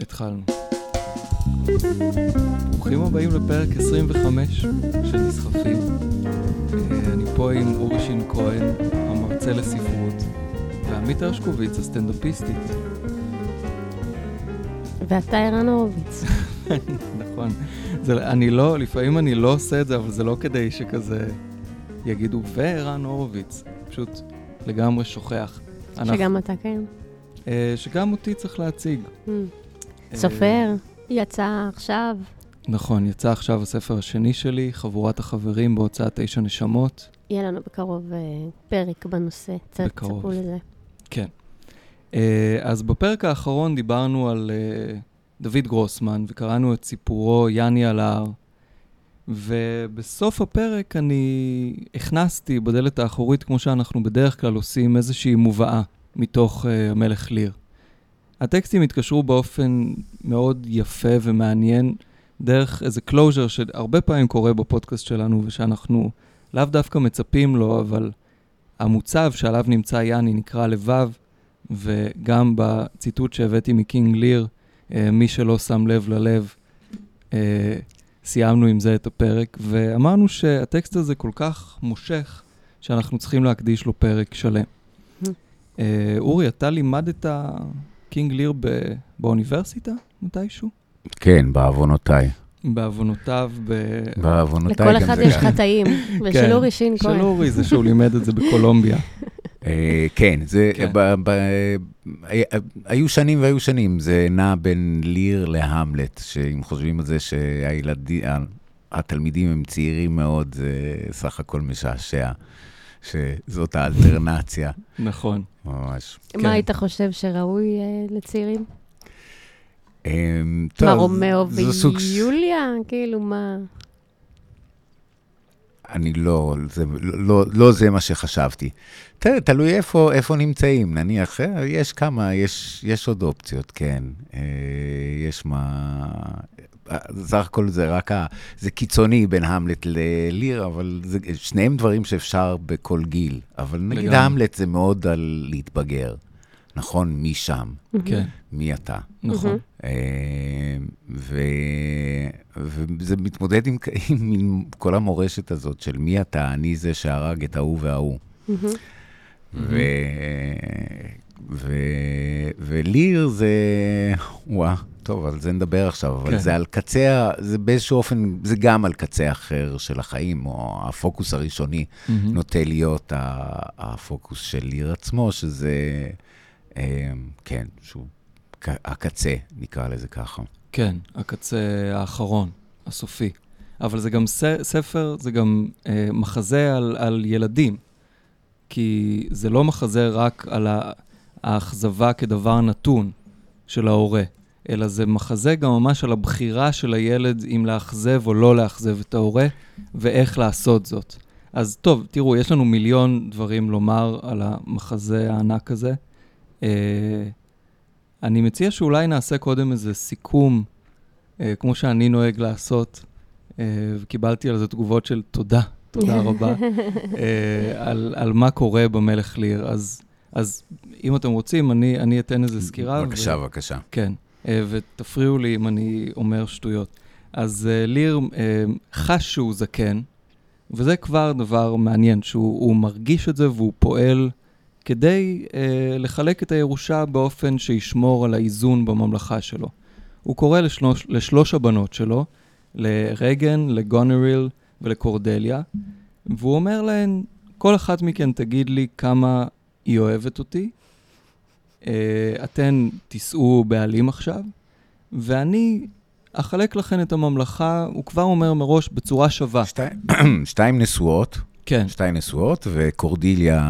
התחלנו. ברוכים הבאים לפרק 25 של נסחפים. אה, אני פה עם אורי שין כהן, המרצה לספרות, ועמית הרשקוביץ, הסטנדאפיסטית. ואתה ערן הורוביץ. נכון. זה, אני לא, לפעמים אני לא עושה את זה, אבל זה לא כדי שכזה יגידו, וערן הורוביץ. פשוט לגמרי שוכח. שגם אתה כן. אה, שגם אותי צריך להציג. Mm. סופר, יצא עכשיו. נכון, יצא עכשיו הספר השני שלי, חבורת החברים בהוצאת תשע נשמות. יהיה לנו בקרוב אה, פרק בנושא. תצפו לזה. כן. אה, אז בפרק האחרון דיברנו על אה, דוד גרוסמן, וקראנו את סיפורו יאני על ההר. ובסוף הפרק אני הכנסתי בדלת האחורית, כמו שאנחנו בדרך כלל עושים, איזושהי מובאה מתוך uh, המלך ליר. הטקסטים התקשרו באופן מאוד יפה ומעניין, דרך איזה closure שהרבה פעמים קורה בפודקאסט שלנו, ושאנחנו לאו דווקא מצפים לו, אבל המוצב שעליו נמצא יאני נקרא לבב, וגם בציטוט שהבאתי מ King Lear, uh, מי שלא שם לב ללב, uh, סיימנו עם זה את הפרק, ואמרנו שהטקסט הזה כל כך מושך, שאנחנו צריכים להקדיש לו פרק שלם. uh, אורי, אתה לימדת קינג ליר ב- באוניברסיטה מתישהו? כן, בעוונותיי. בעוונותיו, ב... בעוונותיי לכל גם אחד זה יש ככה. חטאים, כן. ושל אורי שין של כהן. אורי זה שהוא לימד את זה בקולומביה. אה, כן, זה, כן. ב- היה- היו שנים והיו שנים, זה נע בין ליר להמלט, שאם חושבים על זה שהילדים, התלמידים הם צעירים מאוד, זה סך הכל משעשע, שזאת האלטרנטיבה, נכון. ממש. כן. מה היית חושב שראוי אה, לצעירים? אמ, מה, רומאו סוג ויוליה? כאילו, מה? אני לא, זה, לא, לא זה מה שחשבתי. תראה, תלוי איפה, איפה נמצאים. נניח, אה, יש כמה, יש, יש עוד אופציות, כן. אה, יש מה... סך הכל זה רק ה... זה קיצוני בין המלט לליר, אבל זה שניהם דברים שאפשר בכל גיל. אבל נגיד לגמרי. המלט זה מאוד על להתבגר. נכון? מי שם? כן, מי אתה? נכון. אה, ו... וזה מתמודד עם, כל המורשת הזאת של מי אתה, אני זה שהרג את ההוא וההוא. מהמם. ו... ו... וליר זה... וואה, טוב, על זה נדבר עכשיו, אבל כן. זה על קצה, זה באיזשהו אופן, זה גם על קצה אחר של החיים, או הפוקוס הראשוני מהמם. נוטה להיות הפוקוס של ליר עצמו, שזה, אה, כן, שהוא הקצה, נקרא לזה ככה. כן, הקצה האחרון, הסופי. אבל זה גם ספר, זה גם אה, מחזה על, על ילדים. כי זה לא מחזה רק על האכזבה כדבר נתון של ההורה, אלא זה מחזה גם ממש על הבחירה של הילד אם לאכזב או לא לאכזב את ההורה, ואיך לעשות זאת. אז טוב, תראו, יש לנו מיליון דברים לומר על המחזה הענק הזה. אה, אני מציע שאולי נעשה קודם איזה סיכום, אה, כמו שאני נוהג לעשות, אה, וקיבלתי על זה תגובות של תודה, תודה רבה, אה, על, על מה קורה במלך ליר. אז, אז אם אתם רוצים, אני, אני אתן איזה סקירה. בבקשה, ו... בבקשה. כן, ותפריעו לי אם אני אומר שטויות. אז אה, ליר אה, חש שהוא זקן, וזה כבר דבר מעניין, שהוא הוא מרגיש את זה והוא פועל כדי אה, לחלק את הירושה באופן שישמור על האיזון בממלכה שלו. הוא קורא לשלוש, לשלוש הבנות שלו, לרגן, לגונריל ולקורדליה, והוא אומר להן, כל אחת מכן תגיד לי כמה היא אוהבת אותי, אה, אתן תישאו בעלים עכשיו, ואני אחלק לכן את הממלכה, הוא כבר אומר מראש, בצורה שווה. שתי- שתיים נשואות, כן, שתיים נשואות, וקורדיליה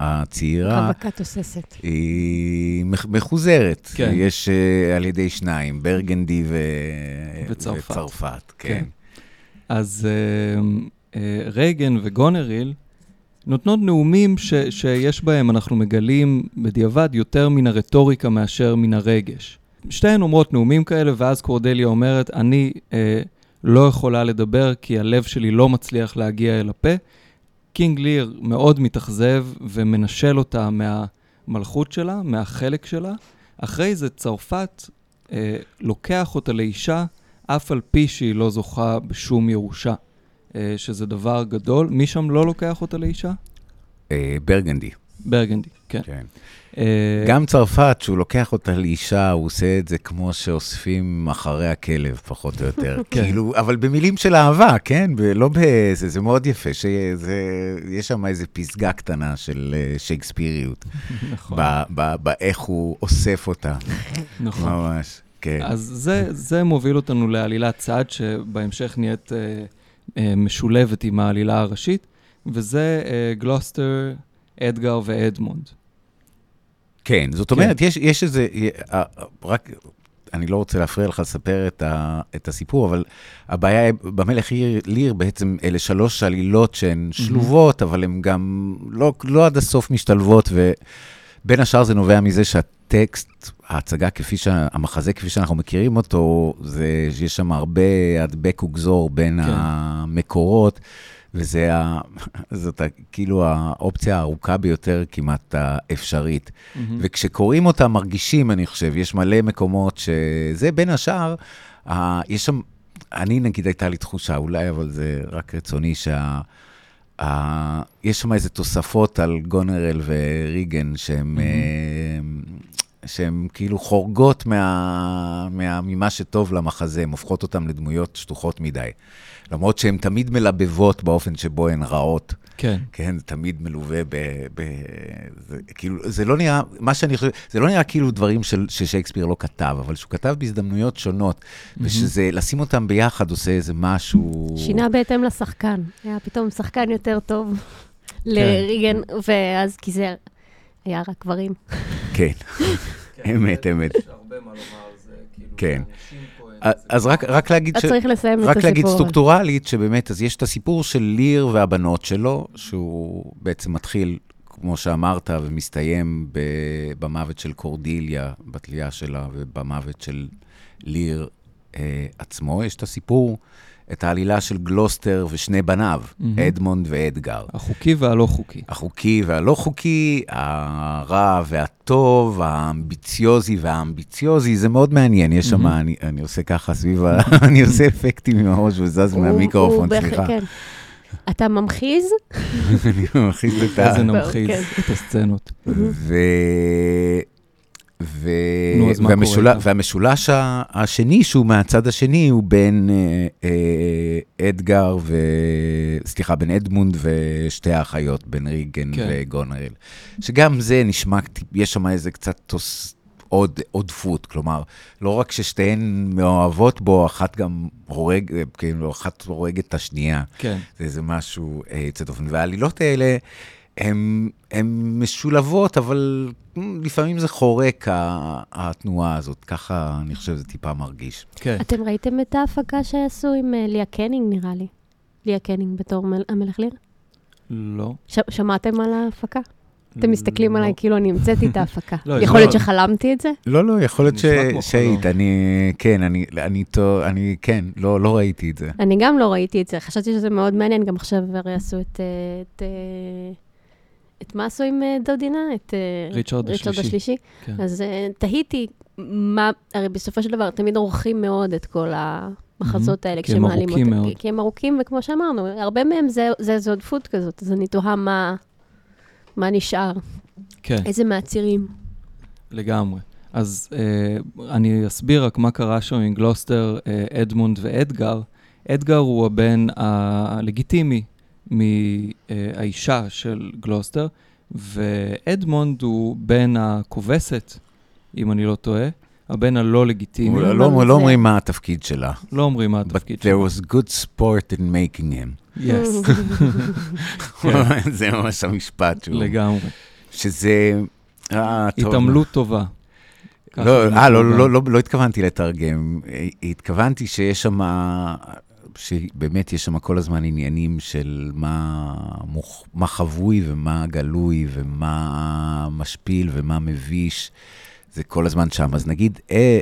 הצעירה, רווקה תוססת. היא מח- מחוזרת. כן. יש אה, על ידי שניים, ברגנדי ו... וצרפת. וצרפת, כן. כן. אז אה, אה, רייגן וגונריל נותנות נאומים ש, שיש בהם, אנחנו מגלים בדיעבד, יותר מן הרטוריקה מאשר מן הרגש. שתיהן אומרות נאומים כאלה, ואז קורדליה אומרת, אני אה, לא יכולה לדבר כי הלב שלי לא מצליח להגיע אל הפה. קינג ליר מאוד מתאכזב ומנשל אותה מהמלכות שלה, מהחלק שלה. אחרי זה צרפת אה, לוקח אותה לאישה, אף על פי שהיא לא זוכה בשום ירושה, שזה דבר גדול. מי שם לא לוקח אותה לאישה? אה, ברגנדי. ברגנדי, כן. כן. אה, גם צרפת, שהוא לוקח אותה לאישה, הוא עושה את זה כמו שאוספים אחרי הכלב, פחות או יותר. כן. כאילו, אבל במילים של אהבה, כן? לא באיזה, זה מאוד יפה, שזה, יש שם איזו פסגה קטנה של אה, שייקספיריות, נכון, באיך הוא אוסף אותה, נכון. ממש. כן. אז זה, זה מוביל אותנו לעלילת צד, שבהמשך נהיית אה, אה, משולבת עם העלילה הראשית, וזה אה, גלוסטר, אדגר ואדמונד. כן, זאת אומרת, יש, יש איזה, אה, רק, אני לא רוצה להפריע לך לספר את, ה, את הסיפור, אבל הבעיה במלך ליר, ליר בעצם אלה שלוש עלילות שהן שלובות, אבל הן גם לא, לא עד הסוף משתלבות, ובין השאר זה נובע מזה שהטקסט, ההצגה כפי, שה, המחזה כפי שאנחנו מכירים אותו, זה, יש שם הרבה הדבק וגזור בין כן. המקורות. וזה ה, זאת ה, כאילו האופציה הארוכה ביותר כמעט האפשרית. מהמם. וכשקוראים אותה מרגישים, אני חושב, יש מלא מקומות שזה בין השאר, ה, יש שם, אני נגיד הייתה לי תחושה, אולי, אבל זה רק רצוני, שה... ה, יש שם איזה תוספות על גונרל וריגן שהם, mm-hmm. שהם כאילו חורגות מה, מה, ממה שטוב למחזה, הן הופכות אותן לדמויות שטוחות מדי. למרות שהן תמיד מלבבות באופן שבו הן רעות. כן, כן, זה תמיד מלווה ב... ב זה, כאילו, זה לא נראה, מה שאני חושב, זה לא נראה כאילו דברים של, ששייקספיר לא כתב, אבל שהוא כתב בהזדמנויות שונות, ושזה, לשים אותם ביחד עושה איזה משהו... שינה בהתאם לשחקן. היה פתאום שחקן יותר טוב לריגן, ואז, כי זה היה רק גברים. כן, אמת, אמת. יש הרבה מה לומר על זה, כאילו, כן. אנשים. אז רק, רק להגיד אז צריך לסיים את הסיפור. רק להגיד אבל. סטרוקטורלית, שבאמת, אז יש את הסיפור של ליר והבנות שלו, שהוא בעצם מתחיל, כמו שאמרת, ומסתיים ב, במוות של קורדיליה, בתלייה שלה, ובמוות של ליר אה, עצמו. יש את הסיפור, את העלילה של גלוסטר ושני בניו, מהמם. אדמונד ואדגר. החוקי והלא חוקי. החוקי והלא חוקי, הרע והטוב, האמביציוזי והאמביציוזי, זה מאוד מעניין. יש שם, מהמם. אני, אני עושה ככה סביב. אני עושה אפקטים עם הראש וזז מהמיקרופון, סליחה. כן. אתה ממחיז? אני מכניס את ה... איזה נמחיז כן. את הסצנות. ו... נו, אז מה והמשול... קורה? והמשולש השני, שהוא מהצד השני, הוא בין אה, אה, אדגר ו... סליחה, בין אדמונד ושתי האחיות, בין ריגן כן. וגונרל. שגם זה נשמע, יש שם איזה קצת תוס... עוד עודפות, כלומר, לא רק ששתיהן מאוהבות בו, אחת גם הורג, כאילו, אחת הורגת את השנייה. כן. זה איזה משהו אה, יוצא דופן. והעלילות האלה, הן משולבות, אבל לפעמים זה חורק, התנועה הזאת. ככה, אני חושב, זה טיפה מרגיש. כן. אתם ראיתם את ההפקה שעשו עם אה, ליא קניג, נראה לי? ליא קניג בתור מל- המלך ליר? לא. ש- שמעתם על ההפקה? אתם מסתכלים לא. עליי כאילו אני המצאתי את ההפקה. לא, יכול להיות לא. שחלמתי את זה? לא, לא, יכול להיות ש- שהיית. אני, כן, אני, אני, טוב, אני, כן, לא, לא ראיתי את זה. אני גם לא ראיתי את זה, חשבתי שזה מאוד מעניין, גם עכשיו הרי עשו את... את, מה עשו עם אה, דודינה? את אה, ריצ'רד השלישי. השלישי. כן. אז אה, תהיתי מה, הרי בסופו של דבר תמיד עורכים מאוד את כל המחזות האלה כי הם ארוכים אותם. מאוד. כי הם ארוכים, וכמו שאמרנו, הרבה מהם זה, זה איזו עודפות כזאת, אז אני תוהה מה, מה נשאר, כן. איזה מהצירים. לגמרי. אז אה, אני אסביר רק מה קרה שם עם גלוסטר, אה, אדמונד ואדגר. אדגר הוא הבן הלגיטימי מהאישה של גלוסטר, ואדמונד הוא בן הכובסת, אם אני לא טועה, הבן הלא לגיטימי. לא. לא, לא אומרים מה התפקיד שלה. לא אומרים מה But התפקיד there שלו. was good sport in making him. Yes, זה ממש המשפט שהוא... לגמרי. שזה... אה. התעמלות טובה. לא, אה, לא. לא, לא, לא התכוונתי לתרגם. אה, התכוונתי שיש שם, שבאמת יש שם כל הזמן עניינים של מה, מוכ, מה חבוי ומה גלוי ומה משפיל ומה מביש. זה כל הזמן שם. אז נגיד, אה,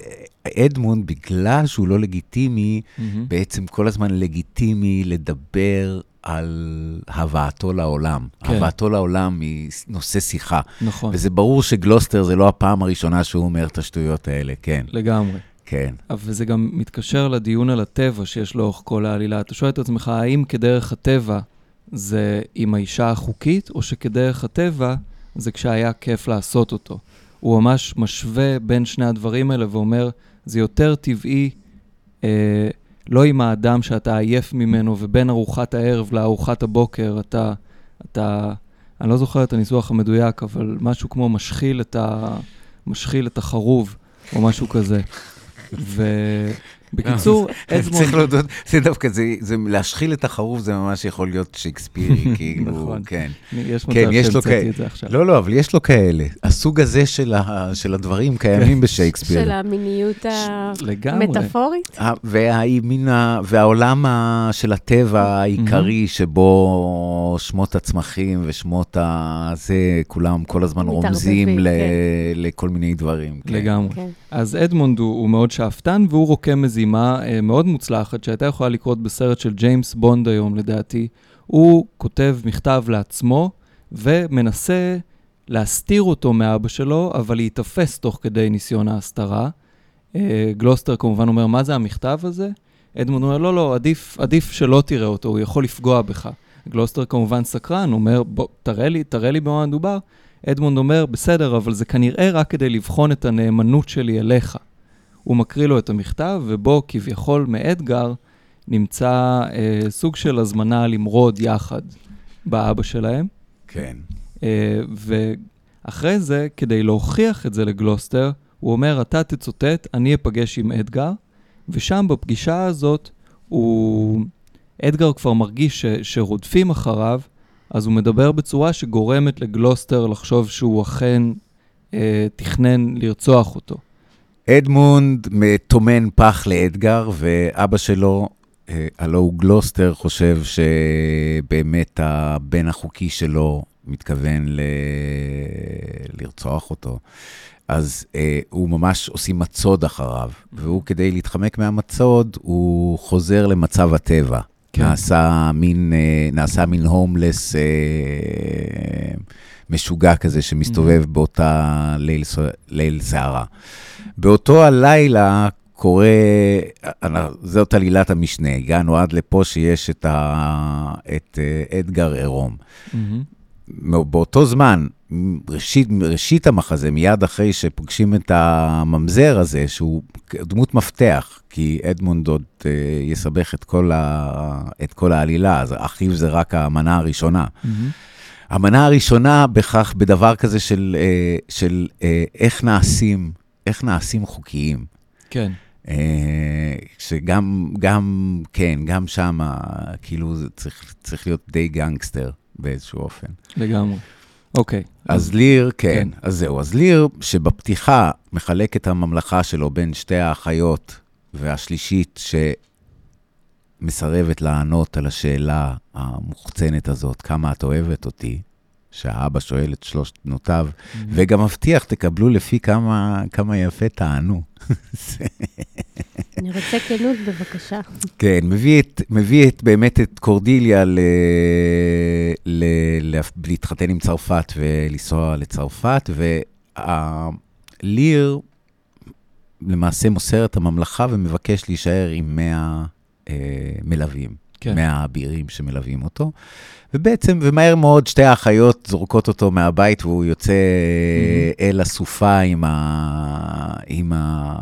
אדמונד, בגלל שהוא לא לגיטימי, מהמם. בעצם כל הזמן לגיטימי לדבר על הבאתו לעולם. כן. הבאתו לעולם היא נושא שיחה. נכון, וזה ברור שגלוסטר זה לא הפעם הראשונה שהוא אומר את השטויות האלה, כן. לגמרי. כן. אבל זה גם מתקשר לדיון על הטבע שיש לאורך כל העלילה. אתה שואל את עצמך, האם כדרך הטבע זה עם האישה החוקית, או שכדרך הטבע זה כשהיה כיף לעשות אותו? הוא ממש משווה בין שני הדברים האלה ואומר, זה יותר טבעי, אה, לא עם האדם שאתה עייף ממנו, ובין ארוחת הערב לארוחת הבוקר אתה, אתה, אני לא זוכר את הניסוח המדויק, אבל משהו כמו משחיל את, ה, משחיל את החרוב, או משהו כזה. ו... ובקיצור, אדמונד... צריך להודות, זה דווקא, זה, זה להשחיל את החרוב זה ממש יכול להיות שייקספירי, כאילו, נכון. כן. יש כן, מצב יש לו שהמצאתי כאלה. את זה עכשיו. לא, לא, אבל יש לו כאלה. הסוג הזה של, הדברים קיימים בשייקספיר. של המיניות. המטאפורית? והעולם של הטבע העיקרי, שבו שמות הצמחים ושמות ה... זה, כולם כל הזמן רומזים כן. לכל מיני דברים. כן. לגמרי. כן. אז אדמונד הוא, מאוד שאפתן, והוא רוקם מזימה אה, מאוד מוצלחת, שהייתה יכולה לקרות בסרט של ג'יימס בונד היום, לדעתי. הוא כותב מכתב לעצמו, ומנסה להסתיר אותו מאבא שלו, אבל להיתפס תוך כדי ניסיון ההסתרה. אה, גלוסטר כמובן אומר, מה זה המכתב הזה? אדמונד אומר, לא, לא, עדיף, עדיף שלא תראה אותו, הוא יכול לפגוע בך. גלוסטר כמובן סקרן, אומר, בוא, תראה לי, תראה לי במה מדובר. אדמונד אומר, בסדר, אבל זה כנראה רק כדי לבחון את הנאמנות שלי אליך. הוא מקריא לו את המכתב, ובו כביכול מאדגר נמצא אה, סוג של הזמנה למרוד יחד באבא שלהם. כן. אה, ואחרי זה, כדי להוכיח את זה לגלוסטר, הוא אומר, אתה תצוטט, אני אפגש עם אדגר, ושם בפגישה הזאת, הוא... אדגר כבר מרגיש ש... שרודפים אחריו, אז הוא מדבר בצורה שגורמת לגלוסטר לחשוב שהוא אכן אה, תכנן לרצוח אותו. אדמונד טומן פח לאדגר, ואבא שלו, אה, הלו הוא גלוסטר, חושב שבאמת הבן החוקי שלו מתכוון ל... לרצוח אותו. אז אה, הוא ממש עושים מצוד אחריו, והוא, כדי להתחמק מהמצוד, הוא חוזר למצב הטבע. כן. נעשה מין, אה, נעשה מין הומלס אה, משוגע כזה שמסתובב באותה ליל, ס- ליל סערה. באותו הלילה קורה, אה, זאת עלילת המשנה, הגענו עד לפה שיש את, ה, את אה, אדגר עירום. מהמם. באותו זמן, ראשית, ראשית המחזה, מיד אחרי שפוגשים את הממזר הזה, שהוא דמות מפתח, כי אדמונד עוד אה, יסבך את כל, ה, את כל העלילה, אז אחיו זה רק המנה הראשונה. מהמם. המנה הראשונה בכך, בדבר כזה של, אה, של אה, איך נעשים, איך נעשים חוקיים. כן. אה, שגם, גם, כן, גם שם, כאילו, זה צריך, צריך להיות די גנגסטר באיזשהו אופן. לגמרי. אוקיי. אז ליר, כן, כן. אז זהו. אז ליר, שבפתיחה מחלק את הממלכה שלו בין שתי האחיות, והשלישית שמסרבת לענות על השאלה המוחצנת הזאת, כמה את אוהבת אותי, שהאבא שואל את שלושת בנותיו, וגם מבטיח, תקבלו לפי כמה, כמה יפה תענו. זה- אני רוצה כנות, בבקשה. כן, מביא, את, מביא את, באמת את קורדיליה ל, ל, ל, להתחתן עם צרפת ולנסוע לצרפת, וליר למעשה מוסר את הממלכה ומבקש להישאר עם 100 אה, מלווים, כן. 100 אבירים שמלווים אותו. ובעצם, ומהר מאוד שתי האחיות זורקות אותו מהבית והוא יוצא Mhm. אל הסופה עם ה... עם ה...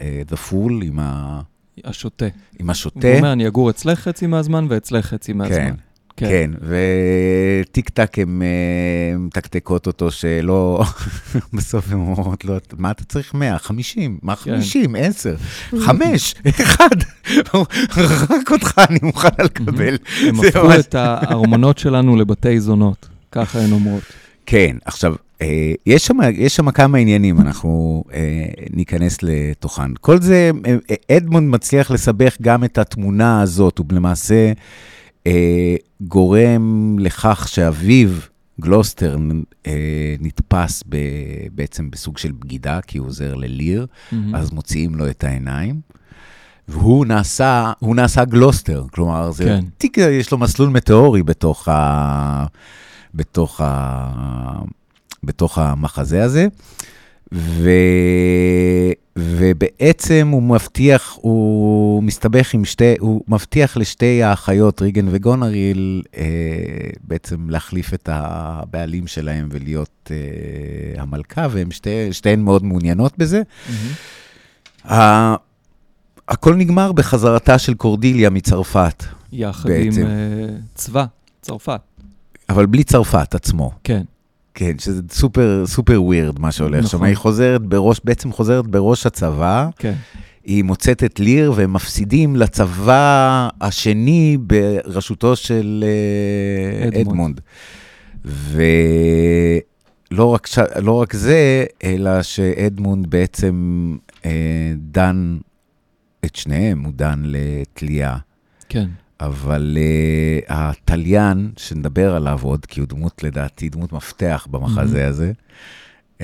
אה, The Fool, עם ה... השוטה. עם השוטה. הוא אומר, אני אגור אצלך חצי מהזמן ואצלך חצי מהזמן. כן, כן, וטיק טק הן אה, מתקתקות אותו שלא, בסוף הן אומרות לו, מה אתה צריך 100? 50, מה כן. 50? 10, 5, 1, רק אותך אני מוכן לקבל. הם הפכו את הארמונות שלנו לבתי זונות, ככה הן אומרות. כן, עכשיו, אה, יש שם, יש שם כמה עניינים, אנחנו אה, ניכנס לתוכן. כל זה, אדמונד מצליח לסבך גם את התמונה הזאת, הוא למעשה גורם לכך שאביו, גלוסטר, אה, נתפס ב, בעצם בסוג של בגידה, כי הוא עוזר לליר, מהמם. אז מוציאים לו את העיניים. והוא נעשה, הוא נעשה גלוסטר, כלומר, זה כן. תיק, יש לו מסלול מטאורי בתוך, ה, בתוך, ה, בתוך המחזה הזה. ובעצם הוא מבטיח, הוא מסתבך עם שתי, הוא מבטיח לשתי האחיות, ריגן וגונריל, אה, בעצם להחליף את הבעלים שלהם ולהיות אה, המלכה, והן שתי, שתיהן מאוד מעוניינות בזה. מהמם. ה- הכל נגמר בחזרתה של קורדיליה מצרפת, יחד בעצם. עם אה, צבא, צרפת. אבל בלי צרפת עצמו. כן, כן, שזה סופר, סופר ווירד מה שהולך שם. נכון. היא חוזרת בראש, בעצם חוזרת בראש הצבא, כן. היא מוצאת את ליר, והם מפסידים לצבא השני בראשותו של אה, אדמונד. אדמונד. ולא רק. לא רק זה, אלא שאדמונד בעצם אה, דן את שניהם, הוא דן לתלייה. כן. אבל uh, התליין, שנדבר עליו עוד, כי הוא דמות, לדעתי, דמות מפתח במחזה הזה, uh,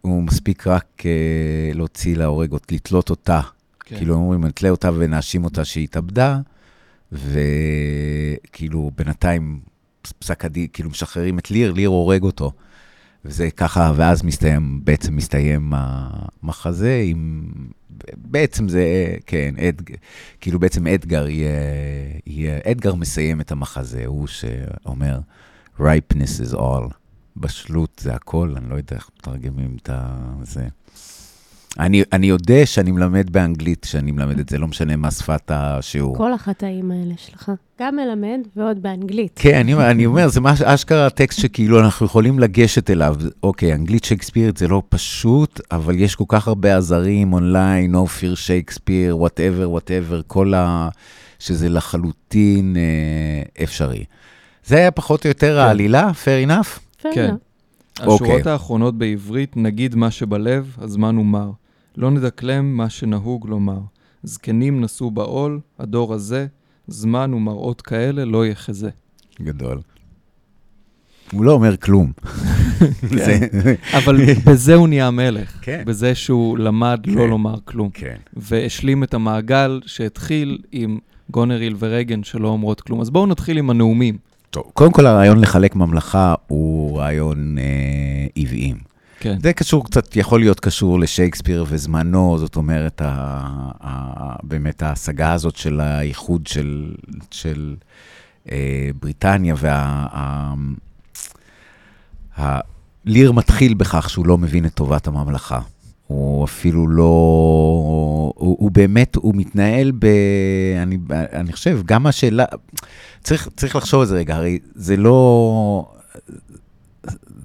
הוא מספיק רק uh, להוציא להורג, לתלות אותה. כן. כאילו, אומרים, נתלה אותה ונאשים אותה שהיא התאבדה, וכאילו, בינתיים פסק הדין, כאילו, משחררים את ליר, ליר הורג אותו. וזה ככה, ואז מסתיים, בעצם מסתיים המחזה עם... בעצם זה, כן, אד, כאילו בעצם אדגר יהיה, יהיה, אדגר מסיים את המחזה, הוא שאומר, ripeness is all, בשלות זה הכל, אני לא יודע איך מתרגמים את זה. אני, אני יודע שאני מלמד באנגלית כשאני מלמד את זה, לא משנה מה שפת השיעור. כל החטאים האלה שלך. גם מלמד ועוד באנגלית. כן, אני, אני אומר, זה ממש אשכרה טקסט שכאילו אנחנו יכולים לגשת אליו. אוקיי, אנגלית שייקספירית זה לא פשוט, אבל יש כל כך הרבה עזרים online, no fear שייקספיר, whatever, whatever, כל ה... שזה לחלוטין אה, אפשרי. זה היה פחות או יותר כן. העלילה, fair enough? Fair כן. enough. אוקיי. השורות האחרונות בעברית, נגיד מה שבלב, הזמן הוא מר. לא נדקלם מה שנהוג לומר. זקנים נשאו בעול, הדור הזה, זמן ומראות כאלה לא יחזה. גדול. הוא לא אומר כלום. זה- אבל בזה הוא נהיה מלך. כן. בזה שהוא למד כן. לא לומר כלום. כן. והשלים את המעגל שהתחיל עם גונריל ורייגן שלא אומרות כלום. אז בואו נתחיל עם הנאומים. טוב, קודם כל הרעיון לחלק ממלכה הוא רעיון אה, עוועים. כן. זה קשור קצת, יכול להיות קשור לשייקספיר וזמנו, זאת אומרת, ה, ה, באמת ההשגה הזאת של האיחוד של, של אה, בריטניה, וה... ה, ה, ליר מתחיל בכך שהוא לא מבין את טובת הממלכה. הוא אפילו לא... הוא, הוא באמת, הוא מתנהל ב... אני, אני חושב, גם השאלה... צריך, צריך לחשוב על זה רגע, הרי זה לא...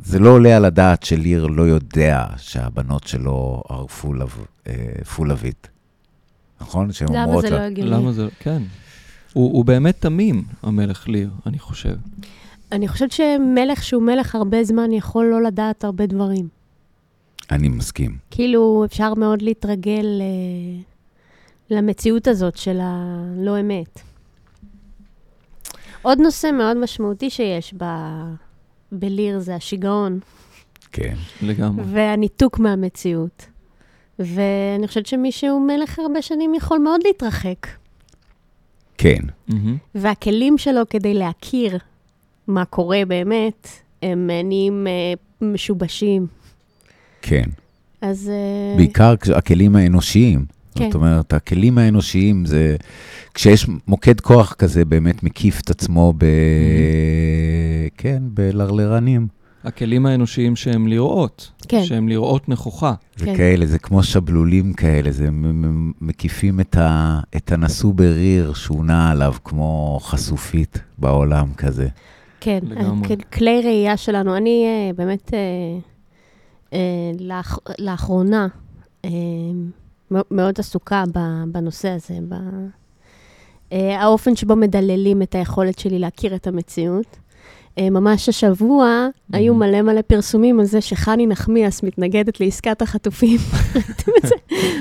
זה לא עולה על הדעת שליר לא יודע שהבנות שלו are full of, uh, full of it. נכון? שהן למה זה לא הגיוני? למה זה... כן. הוא, הוא באמת תמים, המלך ליר, אני חושב. אני חושבת שמלך שהוא מלך הרבה זמן יכול לא לדעת הרבה דברים. אני מסכים. כאילו, אפשר מאוד להתרגל אה, למציאות הזאת של הלא אמת. עוד נושא מאוד משמעותי שיש ב... בליר זה השיגעון כן. לגמרי. והניתוק מהמציאות. ואני חושבת שמי שהוא מלך הרבה שנים יכול מאוד להתרחק. כן. מהמם. והכלים שלו כדי להכיר מה קורה באמת, הם נהיים אה, משובשים. כן. אז... אה, בעיקר הכלים האנושיים. כן. זאת אומרת, הכלים האנושיים זה... כשיש מוקד כוח כזה, באמת מקיף את עצמו ב... כן, בלרלרנים. הכלים האנושיים שהם לראות, כן. שהם לראות נכוחה. זה כן. כאלה, זה כמו שבלולים כאלה, זה מקיפים את, ה, את הנשוא בריר שהוא נע עליו כמו חשופית בעולם כזה. כן, לגמרי. הכ- כלי ראייה שלנו. אני אה, באמת, אה, אה, לאח, לאחרונה, אה, מאוד עסוקה בנושא הזה, ב... אה, האופן שבו מדללים את היכולת שלי להכיר את המציאות. אה, ממש השבוע היו Mhm. מלא מלא פרסומים על זה שחני נחמיאס מתנגדת לעסקת החטופים. ראיתם את זה?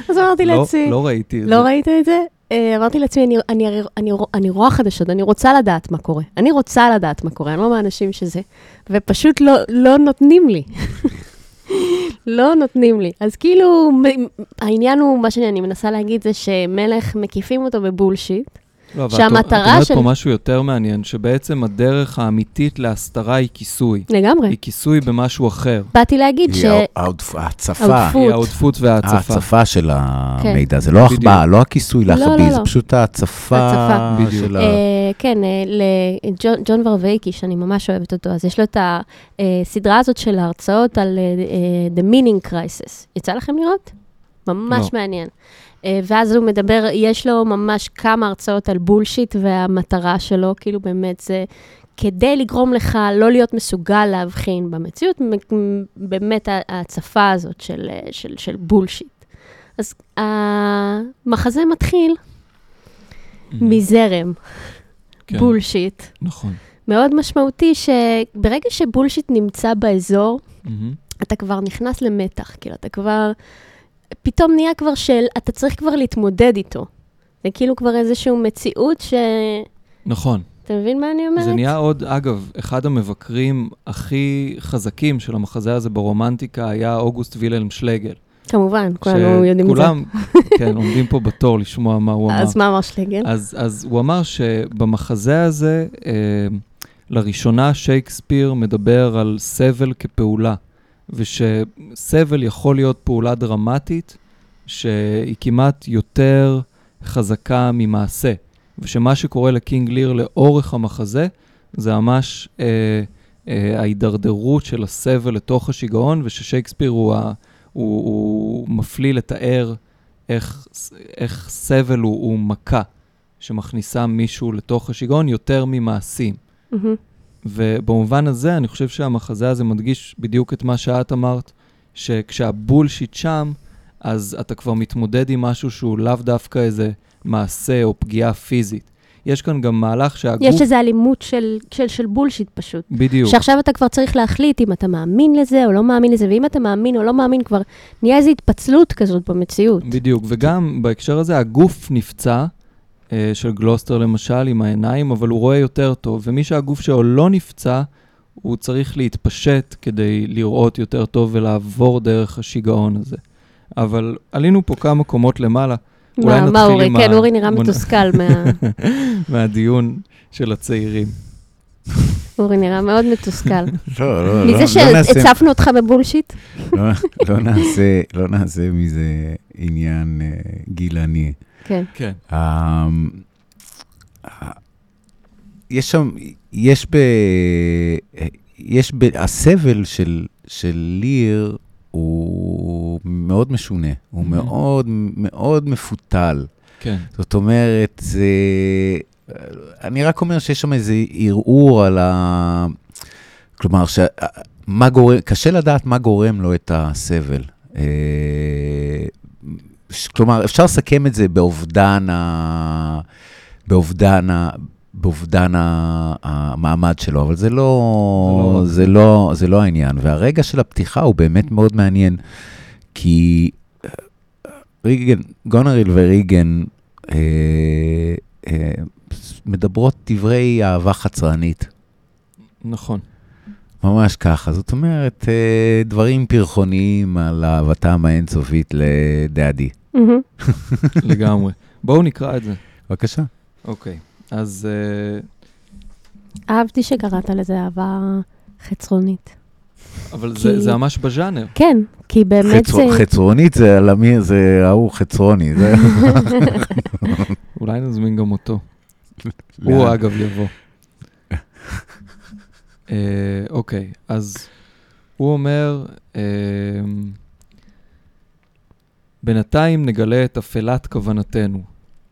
אז אמרתי לא, לעצמי, לא ראיתי את לא זה. ראית את זה? אה, אמרתי לעצמי, אני, אני, אני, אני, אני רואה חדשות, אני רוצה לדעת מה קורה. אני רוצה לדעת מה קורה, אני לא מהאנשים שזה. ופשוט לא, לא נותנים לי. לא נותנים לי. אז כאילו, העניין הוא, מה שאני מנסה להגיד זה שמלך, מקיפים אותו בבולשיט, לא, שהמטרה את אומרת של- פה משהו יותר מעניין, שבעצם הדרך האמיתית להסתרה היא כיסוי. לגמרי. היא כיסוי במשהו אחר. באתי להגיד ש... היא העודפ- ההצפה. היא העודפות וההצפה. ההצפה של המידע, זה לא. החבאה, לא הכיסוי לא, להחביא, לא, זה לא. פשוט ההצפה. של ה... אה, כן, אה, לג'ון ורווייקי, שאני ממש אוהבת אותו, אז יש לו את הסדרה הזאת של ההרצאות על אה, אה, The Meaning Crisis. יצא לכם לראות? ממש לא. מעניין. אה, ואז הוא מדבר, יש לו ממש כמה הרצאות על בולשיט, והמטרה שלו, כאילו באמת זה כדי לגרום לך לא להיות מסוגל להבחין במציאות, באמת ההצפה הזאת של, אה, של, של בולשיט. אז המחזה מתחיל מזרם. כן, בולשיט. נכון. מאוד משמעותי שברגע שבולשיט נמצא באזור. אתה כבר נכנס למתח, כאילו, אתה כבר, פתאום נהיה כבר של, אתה צריך כבר להתמודד איתו. זה כאילו כבר איזושהי מציאות ש... נכון. אתה מבין מה אני אומרת? זה נהיה עוד, אגב, אחד המבקרים הכי חזקים של המחזה הזה ברומנטיקה היה אוגוסט וילהלם שלגל. כמובן, כולנו יודעים את זה. שכולם, כן, עומדים פה בתור לשמוע מה הוא אמר. אז מה אמר שלגל? אז, אז הוא אמר שבמחזה הזה, אה, לראשונה שייקספיר מדבר על סבל כפעולה, ושסבל יכול להיות פעולה דרמטית, שהיא כמעט יותר חזקה ממעשה, ושמה שקורה לקינג ליר לאורך המחזה, זה ממש אה, אה, ההידרדרות של הסבל לתוך השיגעון, וששייקספיר הוא, ה, הוא, הוא מפליא לתאר איך, איך סבל הוא, הוא מכה שמכניסה מישהו לתוך השיגעון יותר ממעשים. מהמם. ובמובן הזה, אני חושב שהמחזה הזה מדגיש בדיוק את מה שאת אמרת, שכשהבולשיט שם, אז אתה כבר מתמודד עם משהו שהוא לאו דווקא איזה מעשה או פגיעה פיזית. יש כאן גם מהלך שהגוף... יש איזו אלימות של, של, של בולשיט פשוט. בדיוק. שעכשיו אתה כבר צריך להחליט אם אתה מאמין לזה או לא מאמין לזה, ואם אתה מאמין או לא מאמין, כבר נהיה איזו התפצלות כזאת במציאות. בדיוק, וגם בהקשר הזה, הגוף נפצע, של גלוסטר למשל, עם העיניים, אבל הוא רואה יותר טוב, ומי שהגוף שלו לא נפצע, הוא צריך להתפשט כדי לראות יותר טוב ולעבור דרך השיגעון הזה. אבל עלינו פה כמה קומות למעלה, אולי מה, מה נתחיל אורי? עם כן, ה- אורי נראה בוא נ- מתוסכל מה... מהדיון של הצעירים. אורי נראה מאוד מתוסכל. לא, לא, לא, מזה לא נעשה- שהצפנו אותך בבולשיט? לא- לא נעשה- לא נעשה מזה עניין אה, גילני. כן. כן. אמ, יש שם, יש ב... יש ב... הסבל של, של ליר הוא מאוד משונה, הוא Mhm. מאוד מאוד מפותל. כן. זאת אומרת, זה... אני רק אומר שיש שם איזה ערעור על ה... כלומר, ש... מה גורם, קשה לדעת מה גורם לו את הסבל. כלומר, אפשר לסכם את זה באובדן, ה... באובדן, ה... באובדן. המעמד שלו, אבל זה לא, זה זה לא, זה לא העניין. והרגע של הפתיחה הוא באמת מאוד מעניין, כי אה, ריגן, גונריל וריגן אה, אה, מדברות דברי אהבה חצרנית. נכון. ממש ככה. זאת אומרת, אה, דברים פרחוניים על אהבתם האינסופית לדעדי. מהמם. לגמרי. בואו נקרא את זה. בבקשה. אוקיי. אז אה, אהבתי שקראת לזה אהבה חצרונית. אבל כי- זה, זה ממש בז'אנר. כן, כי באמת חצר, זה... חצרונית זה על המי, זה ההוא חצרוני. זה... אולי נזמין גם אותו. הוא אגב יבוא. אה, אוקיי, אז הוא אומר, אה, בינתיים נגלה את אפלת כוונתנו.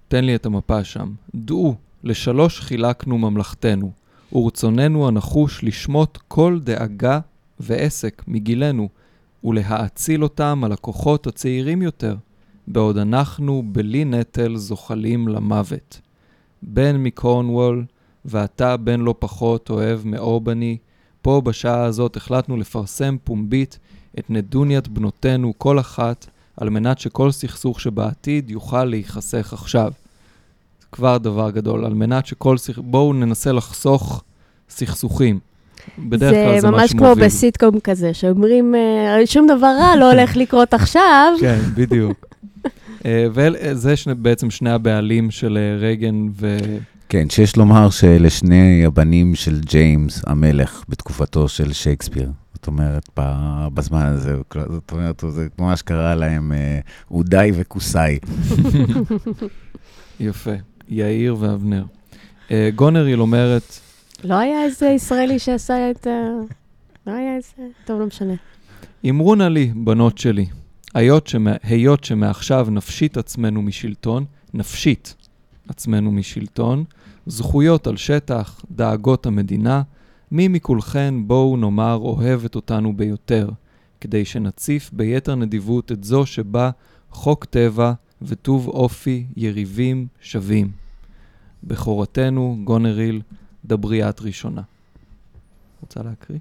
תן לי את המפה שם. דעו, לשלוש חילקנו ממלכתנו, ורצוננו הנחוש לשמוט כל דאגה ועסק מגילנו, ולהאציל אותם על הכוחות הצעירים יותר, בעוד אנחנו בלי נטל זוחלים למוות. בן מקורנוול, ואתה בן לא פחות אוהב מאורבני, פה בשעה הזאת החלטנו לפרסם פומבית את נדוניית בנותינו כל אחת, על מנת שכל סכסוך שבעתיד יוכל להיחסך עכשיו. זה כבר דבר גדול, על מנת שכל סכסוך... בואו ננסה לחסוך סכסוכים. בדרך כלל זה זה מה ממש כמו שמוביל. בסיטקום כזה, שאומרים, אה, שום דבר רע לא הולך לקרות עכשיו. כן, בדיוק. אה, וזה שני- בעצם שני הבעלים של אה, רייגן ו... כן, שיש לומר שאלה שני הבנים של ג'יימס המלך בתקופתו של שייקספיר. זאת אומרת, בזמן הזה, זאת אומרת, זה ממש קרה להם אה, אודאי וכוסאי. יפה, יאיר ואבנר. אה, גונריל אומרת, לא היה איזה ישראלי שעשה את ה... לא היה איזה... טוב, לא משנה. אמרו נא לי, בנות שלי, היות, שמע... היות שמעכשיו נפשית עצמנו משלטון, נפשית עצמנו משלטון, זכויות על שטח, דאגות המדינה, מי מכולכן בואו נאמר אוהבת אותנו ביותר, כדי שנציף ביתר נדיבות את זו שבה חוק טבע וטוב אופי יריבים שווים. בכורתנו, גונריל, דברי את ראשונה. רוצה להקריא?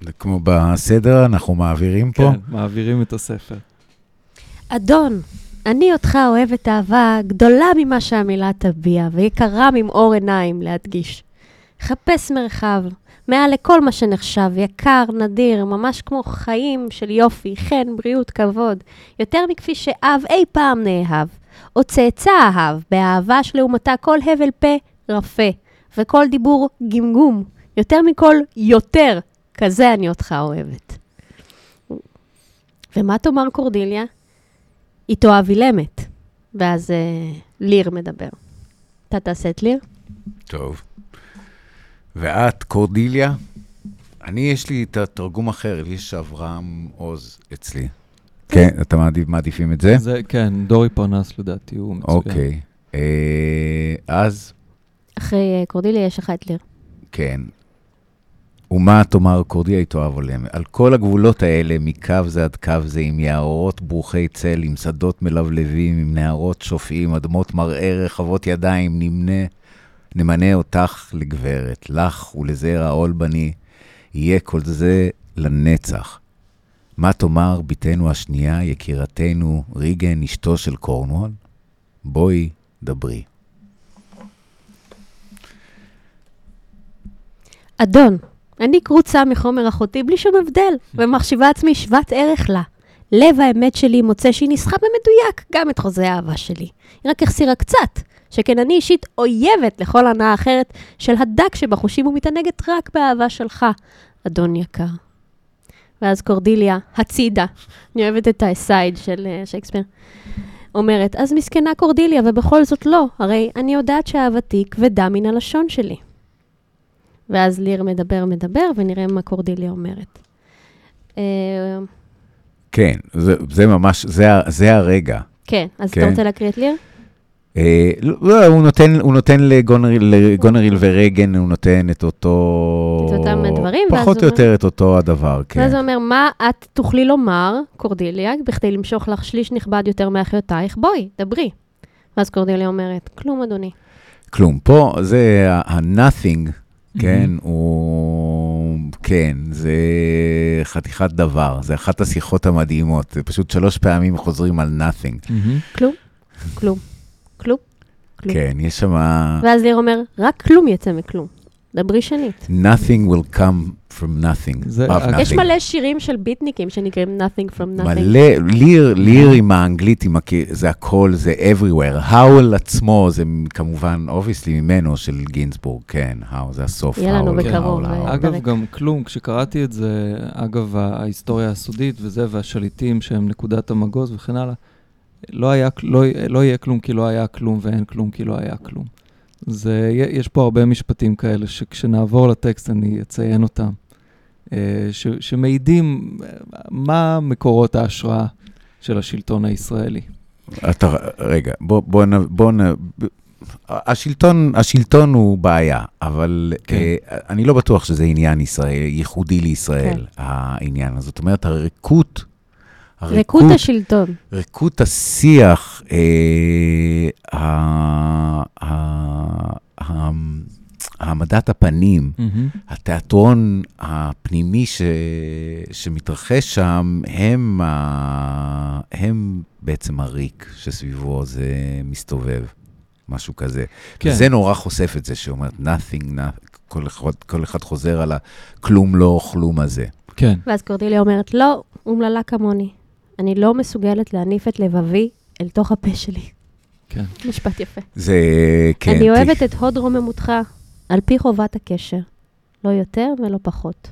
זה כמו בסדר, אנחנו מעבירים פה. כן, מעבירים את הספר. אדון, אני אותך אוהבת אהבה גדולה ממה שהמילה תביע, ויקרה ממאור עיניים להדגיש. חפש מרחב, מעל לכל מה שנחשב, יקר, נדיר, ממש כמו חיים של יופי, חן, בריאות, כבוד, יותר מכפי שאב אי פעם נאהב, או צאצא אהב, באהבה שלעומתה כל הבל פה רפה, וכל דיבור גמגום, יותר מכל יותר, כזה אני אותך אוהבת. ומה תאמר קורדיליה? היא תאהב אילמת. ואז אה, ליר מדבר. אתה תעשה את ליר? טוב. ואת, קורדיליה? אני, יש לי את התרגום אחר, יש אברהם עוז אצלי. כן, אתם מעדיף- מעדיפים את זה? זה, כן, דורי פרנס לדעתי הוא מצוין. אוקיי. אה, אז, אחרי אה, קורדיליה יש לך את ליר. כן. ומה תאמר קורדיה אב עולם? על כל הגבולות האלה, מקו זה עד קו זה, עם יערות ברוכי צל, עם שדות מלבלבים, עם נהרות שופעים, אדמות מראה רחבות ידיים, נמנה, נמנה אותך לגברת, לך ולזרע עול בני, יהיה כל זה לנצח. מה תאמר בתנו השנייה, יקירתנו, ריגן, אשתו של קורנוול? בואי, דברי. אדון, אני קרוצה מחומר אחותי בלי שום הבדל, ומחשיבה עצמי שוות ערך לה. לב האמת שלי מוצא שהיא ניסחה במדויק גם את חוזה האהבה שלי. היא רק החסירה קצת, שכן אני אישית אויבת לכל הנאה אחרת של הדק שבחושים ומתענגת רק באהבה שלך, אדון יקר. ואז קורדיליה, הצידה, אני אוהבת את האסייד של אה, שייקספיר, אומרת, אז מסכנה קורדיליה, ובכל זאת לא, הרי אני יודעת שאהבתי כבדה מן הלשון שלי. ואז ליר מדבר, מדבר, ונראה מה קורדיליה אומרת. אה, כן, זה, זה ממש, זה, זה הרגע. כן, אז כן. אתה רוצה להקריא את ליר? אה, לא, הוא נותן, הוא נותן לגונריל, לגונריל ורייגן, הוא נותן את אותו... את אותם דברים, ואז פחות או יותר את אותו הדבר, כן. ואז הוא אומר, מה את תוכלי לומר, קורדיליה, בכדי למשוך לך שליש נכבד יותר מאחיותייך? בואי, דברי. ואז קורדיליה אומרת, כלום, אדוני. כלום. פה זה ה-nothing, כן. הוא... כן, זה חתיכת דבר. זה אחת השיחות המדהימות. זה פשוט שלוש פעמים חוזרים על nothing. מהמם. כלום, כלום, כלום, כלום. כן, יש שם... ואז ליר אומר, רק כלום יצא מכלום. דברי שנית. nothing will come from nothing. זה- of אגב- יש nothing. מלא שירים של ביטניקים שנקראים Nothing from Nothing. מלא, ליר, ליר עם האנגלית, עם הכ... זה הכל, זה everywhere. ה Howl עצמו, זה כמובן, obviously ממנו, של גינזבורג, כן, Howl, זה הסוף. יהיה לנו בקרוב. אה, אגב. גם כלום, כשקראתי את זה, אגב, ההיסטוריה הסודית וזה, והשליטים שהם נקודת המגוז וכן הלאה, לא, היה, לא, לא יהיה כלום כי לא היה כלום, ואין כלום כי לא היה כלום. זה, יש פה הרבה משפטים כאלה, שכשנעבור לטקסט אני אציין אותם, אה, ש, שמעידים אה, מה מקורות ההשראה של השלטון הישראלי. אתה, רגע, בוא, בוא, בוא, נ- השלטון, השלטון הוא בעיה, אבל כן. אה, אני לא בטוח שזה עניין ישראל, ייחודי לישראל, כן. העניין הזה. זאת אומרת, הריקות, ריקות השלטון. ריקות השיח, אה, ה- ה- ה- העמדת הפנים, מהמם. התיאטרון הפנימי ש... שמתרחש שם, הם, ה... הם בעצם הריק שסביבו זה מסתובב, משהו כזה. כן. וזה נורא חושף את זה, שאומרת nothing, nothing כל, אחד, כל אחד חוזר על הכלום לא כלום הזה. כן, ואז קורדיליה אומרת, לא, אומללה כמוני. אני לא מסוגלת להניף את לבבי אל תוך הפה שלי. כן. משפט יפה. זה, כן. אני אוהבת את הוד רוממותך על פי חובת הקשר, לא יותר ולא פחות.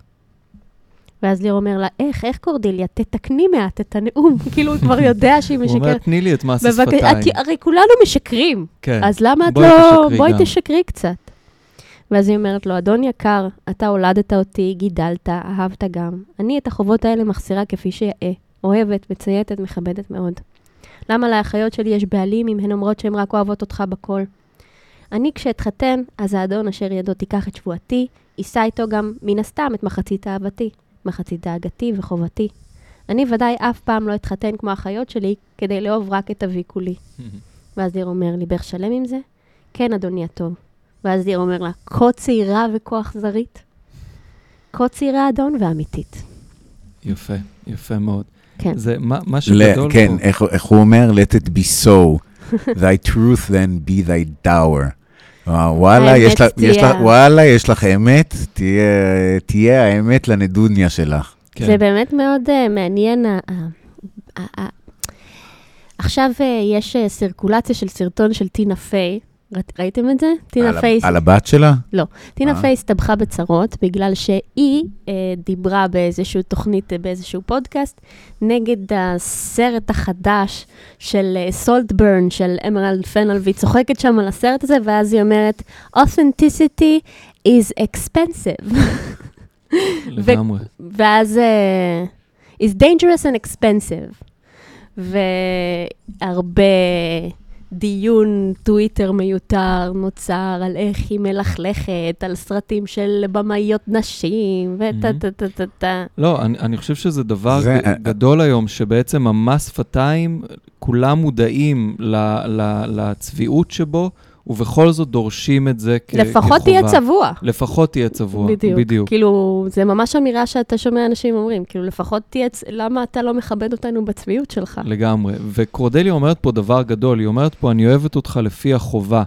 ואז ליר אומר לה, איך, איך קורדיליה, תתקני מעט את הנאום. כאילו, הוא כבר יודע שהיא הוא אומר, משקרת. תני לי את מס השפתיים. הרי כולנו משקרים, כן. אז למה את לא... בואי גם." תשקרי קצת. ואז היא אומרת לו, אדון יקר, אתה הולדת אותי, גידלת, אהבת גם. אני את החובות האלה מחסירה כפי שיאה. אוהבת, מצייתת, מכבדת מאוד. למה לאחיות שלי יש בעלים אם הן אומרות שהן רק אוהבות אותך בכל? אני כשאתחתן, אז האדון אשר ידו תיקח את שבועתי, יישא איתו גם, מן הסתם, את מחצית אהבתי, מחצית דאגתי וחובתי. אני ודאי אף פעם לא אתחתן כמו האחיות שלי, כדי לאהוב רק את אבי כולי. ואז ליר אומר, ליבך שלם עם זה? כן, אדוני הטוב. ואז ליר אומר לה, כה צעירה וכה אכזרית? כה צעירה, אדון, ואמיתית. יפה, יפה מאוד. כן. זה מה מה שגדול כן, פה. איך, איך הוא אומר? Let it be so, thy truth then be thy dower. וואו, וואלה, יש, לה, יש, לה, וואלה, יש לך אמת, תהיה, תהיה האמת לנדוניה שלך. כן. זה באמת מאוד uh, מעניין. ה- ה- ה- עכשיו uh, יש uh, סירקולציה של סרטון של טינה פיי. ראית- ראיתם את זה? טינה על, ה- פיי על הבת שלה? טינה אה. פיי הסתבכה בצרות בגלל שהיא אה, דיברה באיזושהי תוכנית, אה, באיזשהו פודקאסט, נגד הסרט החדש של אה, סולטברן, של אמרלד פנל, והיא צוחקת שם על הסרט הזה, ואז היא אומרת, authenticity is expensive. לגמרי. ואז uh, is dangerous and expensive. והרבה דיון טוויטר מיותר נוצר על איך היא מלכלכת, על סרטים של במאיות נשים, וטה טה טה טה טה. לא, אני, אני חושב שזה דבר זה-. גדול היום, שבעצם המס שפתיים, כולם מודעים ל, ל, לצביעות שבו, ובכל זאת דורשים את זה כ, כחובה. לפחות תהיה צבוע. לפחות תהיה צבוע, בדיוק. בדיוק. כאילו, זה ממש אמירה שאתה שומע אנשים אומרים, כאילו, לפחות תהיה, צ- למה אתה לא מכבד אותנו בצביעות שלך? לגמרי. וקורדליה אומרת פה דבר גדול, היא אומרת פה, אני אוהבת אותך לפי החובה.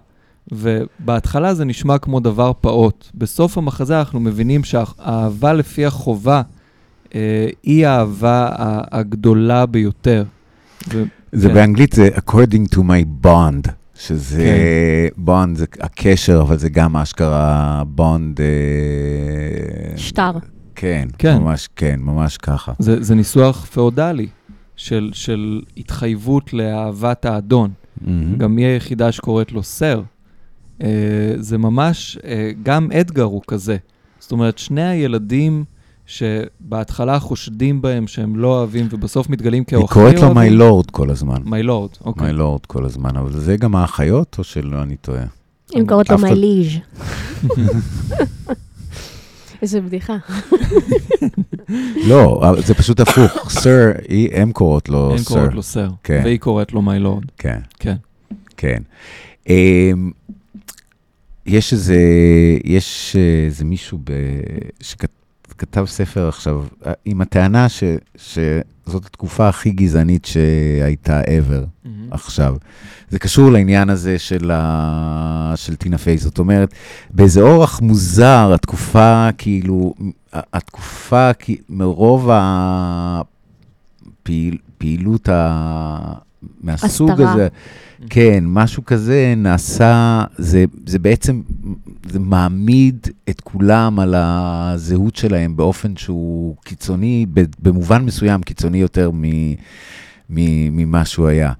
ובהתחלה זה נשמע כמו דבר פעוט. בסוף המחזה אנחנו מבינים שהאהבה לפי החובה אה, היא האהבה הגדולה ביותר. ו- זה כן. באנגלית זה according to my bond, שזה כן. bond זה הקשר, אבל זה גם אשכרה bond... אה, שטר. כן, כן. ממש, כן, ממש ככה. זה, זה ניסוח פאודלי של, של התחייבות לאהבת האדון. מהמם. גם היא היחידה שקוראת לו סר. אה, זה ממש, אה, גם אדגר הוא כזה. זאת אומרת, שני הילדים שבהתחלה חושדים בהם שהם לא אוהבים, ובסוף מתגלים היא כאוכלי קוראת לו אוהבים. מי לורד כל הזמן. מי לורד, אוקיי. מי לורד כל הזמן, אבל זה גם האחיות, או שלא, אני טועה? אם קוראת לו אחד- מייליז'. איזה בדיחה. לא, זה פשוט הפוך. סר, היא- הם קוראות לו הם סר. קוראת לו סר, כן. והיא קוראת לו מי לורד. כן, כן. כן. אמ, יש איזה, יש איזה מישהו ב, שכתב ספר עכשיו, אה, עם הטענה ש, שזאת התקופה הכי גזענית שהייתה ever. עכשיו. זה קשור לעניין הזה של, ה... של טינה פיי, זאת אומרת, באיזה אורח מוזר, התקופה כאילו, התקופה כי- מרוב הפעילות ה... מהסוג הסתרה. הזה, כן, משהו כזה נעשה, זה, זה בעצם, זה מעמיד את כולם על הזהות שלהם באופן שהוא קיצוני, במובן מסוים קיצוני יותר מ, מ, ממה שהוא היה.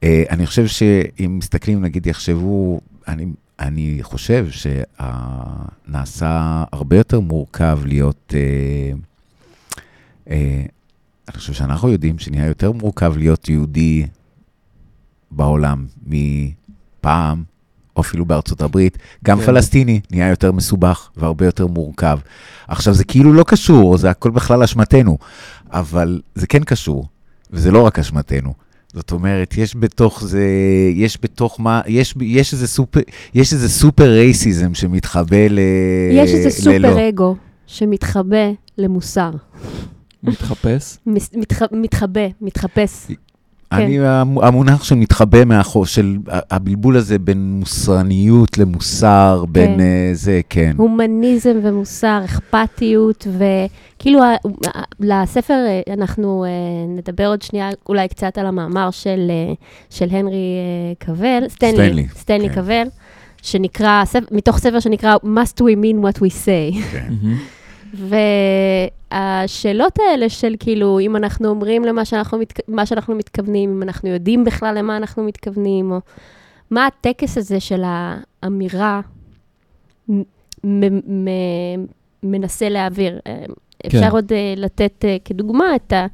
Uh, אני חושב שאם מסתכלים, נגיד, יחשבו, אני, אני חושב שנעשה הרבה יותר מורכב להיות, uh, uh, אני חושב שאנחנו יודעים שנהיה יותר מורכב להיות יהודי בעולם מפעם, או אפילו בארצות הברית. גם כן. פלסטיני נהיה יותר מסובך והרבה יותר מורכב. עכשיו, זה כאילו לא קשור, זה הכל בכלל אשמתנו, אבל זה כן קשור, וזה לא רק אשמתנו. זאת אומרת, יש בתוך זה, יש בתוך מה, יש, יש איזה סופר, יש איזה סופר רייסיזם שמתחבא ל... יש איזה ללא. סופר אגו שמתחבא למוסר. מתחפש. מתח- מתחבא, מתחפש. אני, המ- המונח שמתחבא מאחור, של הבלבול הזה בין מוסרניות למוסר, בין כן. אה, זה, כן. הומניזם ומוסר, אכפתיות, וכאילו לספר אה, אנחנו אה, נדבר עוד שנייה אולי קצת על המאמר של, אה, של הנרי אה, קבל, סטנלי, סטנלי, סטנלי כן. קבל, שנקרא, ספ- מתוך ספר שנקרא Must We Mean What We Say. כן. והשאלות האלה של כאילו, אם אנחנו אומרים למה שאנחנו, מתכ... שאנחנו מתכוונים, אם אנחנו יודעים בכלל למה אנחנו מתכוונים, או מה הטקס הזה של האמירה מ- מ- מ- מנסה להעביר. אה, אפשר כן. עוד אה, לתת אה, כדוגמה את ה...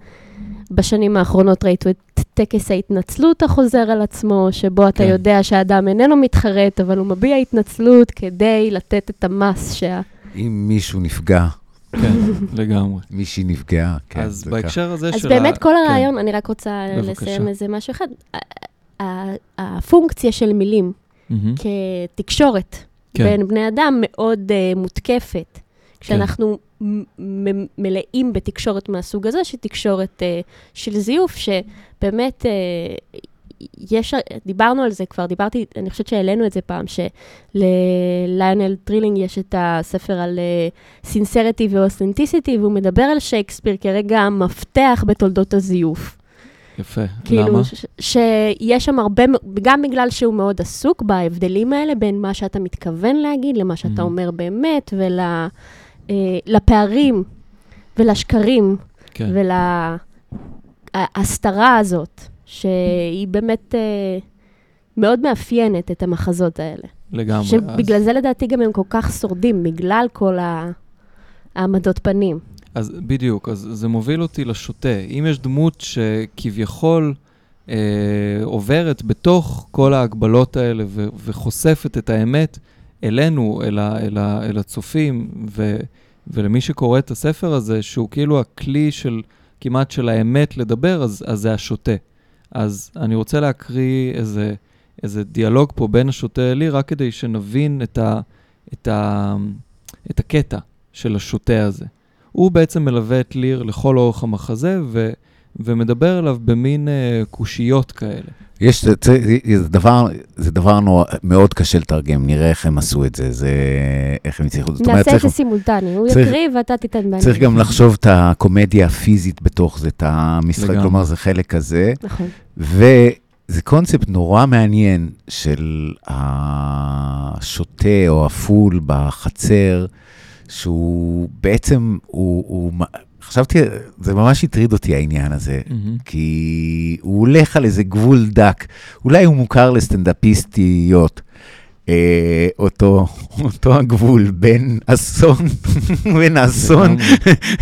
בשנים האחרונות ראיתו את טקס ההתנצלות החוזר על עצמו, שבו אתה כן. יודע שהאדם איננו מתחרט, אבל הוא מביע התנצלות כדי לתת את המס שה... אם מישהו נפגע, כן, לגמרי. מישהי נפגעה, כן. אז בהקשר הזה של אז ה... באמת כל כן. הרעיון, אני רק רוצה. לסיים איזה משהו אחד. הפונקציה של מילים. כתקשורת כן. בין בני אדם מאוד uh, מותקפת. כשאנחנו מ- מ- מלאים בתקשורת מהסוג הזה, שהיא תקשורת uh, של זיוף, שבאמת uh, יש, דיברנו על זה כבר, דיברתי, אני חושבת שהעלינו את זה פעם, שלליונל טרילינג יש את הספר על sincerity ו authenticity, והוא מדבר על שייקספיר כרגע המפתח בתולדות הזיוף. יפה. כאילו, למה? ש- שיש שם הרבה, גם בגלל שהוא מאוד עסוק בהבדלים האלה בין מה שאתה מתכוון להגיד למה שאתה Mhm. אומר באמת, ולפערים ולשקרים כן. ולהסתרה הזאת, שהיא באמת אה, מאוד מאפיינת את המחזות האלה. לגמרי. שבגלל אז- זה לדעתי גם הם כל כך שורדים, בגלל כל ה- העמדות פנים. אז בדיוק, אז זה מוביל אותי לשוטה. אם יש דמות שכביכול אה, עוברת בתוך כל ההגבלות האלה ו- וחושפת את האמת אלינו, אל, ה- אל, ה- אל הצופים, ו- ולמי שקורא את הספר הזה, שהוא כאילו הכלי של, כמעט של האמת לדבר, אז, אז זה השוטה. אז אני רוצה להקריא איזה, איזה דיאלוג פה בין השוטה לי, רק כדי שנבין את, ה, את, ה, את הקטע של השוטה הזה. הוא בעצם מלווה את ליר לכל אורך המחזה, ו, ומדבר אליו במין אה, קושיות כאלה. יש, זה, זה, זה דבר, זה דבר נורא, מאוד קשה לתרגם, נראה איך הם עשו את זה, זה, איך הם הצליחו, אומרת, נעשה את זה סימולטני, הוא צריך- יקריא ואתה תיתן בעניין. צריך גם לחשוב את הקומדיה הפיזית בתוך זה, את המשחק, לגמרי. כלומר, זה חלק כזה, נכון. וזה קונספט נורא מעניין של השוטה או הפול בחצר, שהוא בעצם, הוא, הוא, חשבתי, זה ממש הטריד אותי העניין הזה. מהמם. כי הוא הולך על איזה גבול דק. אולי הוא מוכר לסטנדאפיסטיות, אה, אותו, אותו הגבול בין אסון, בין אסון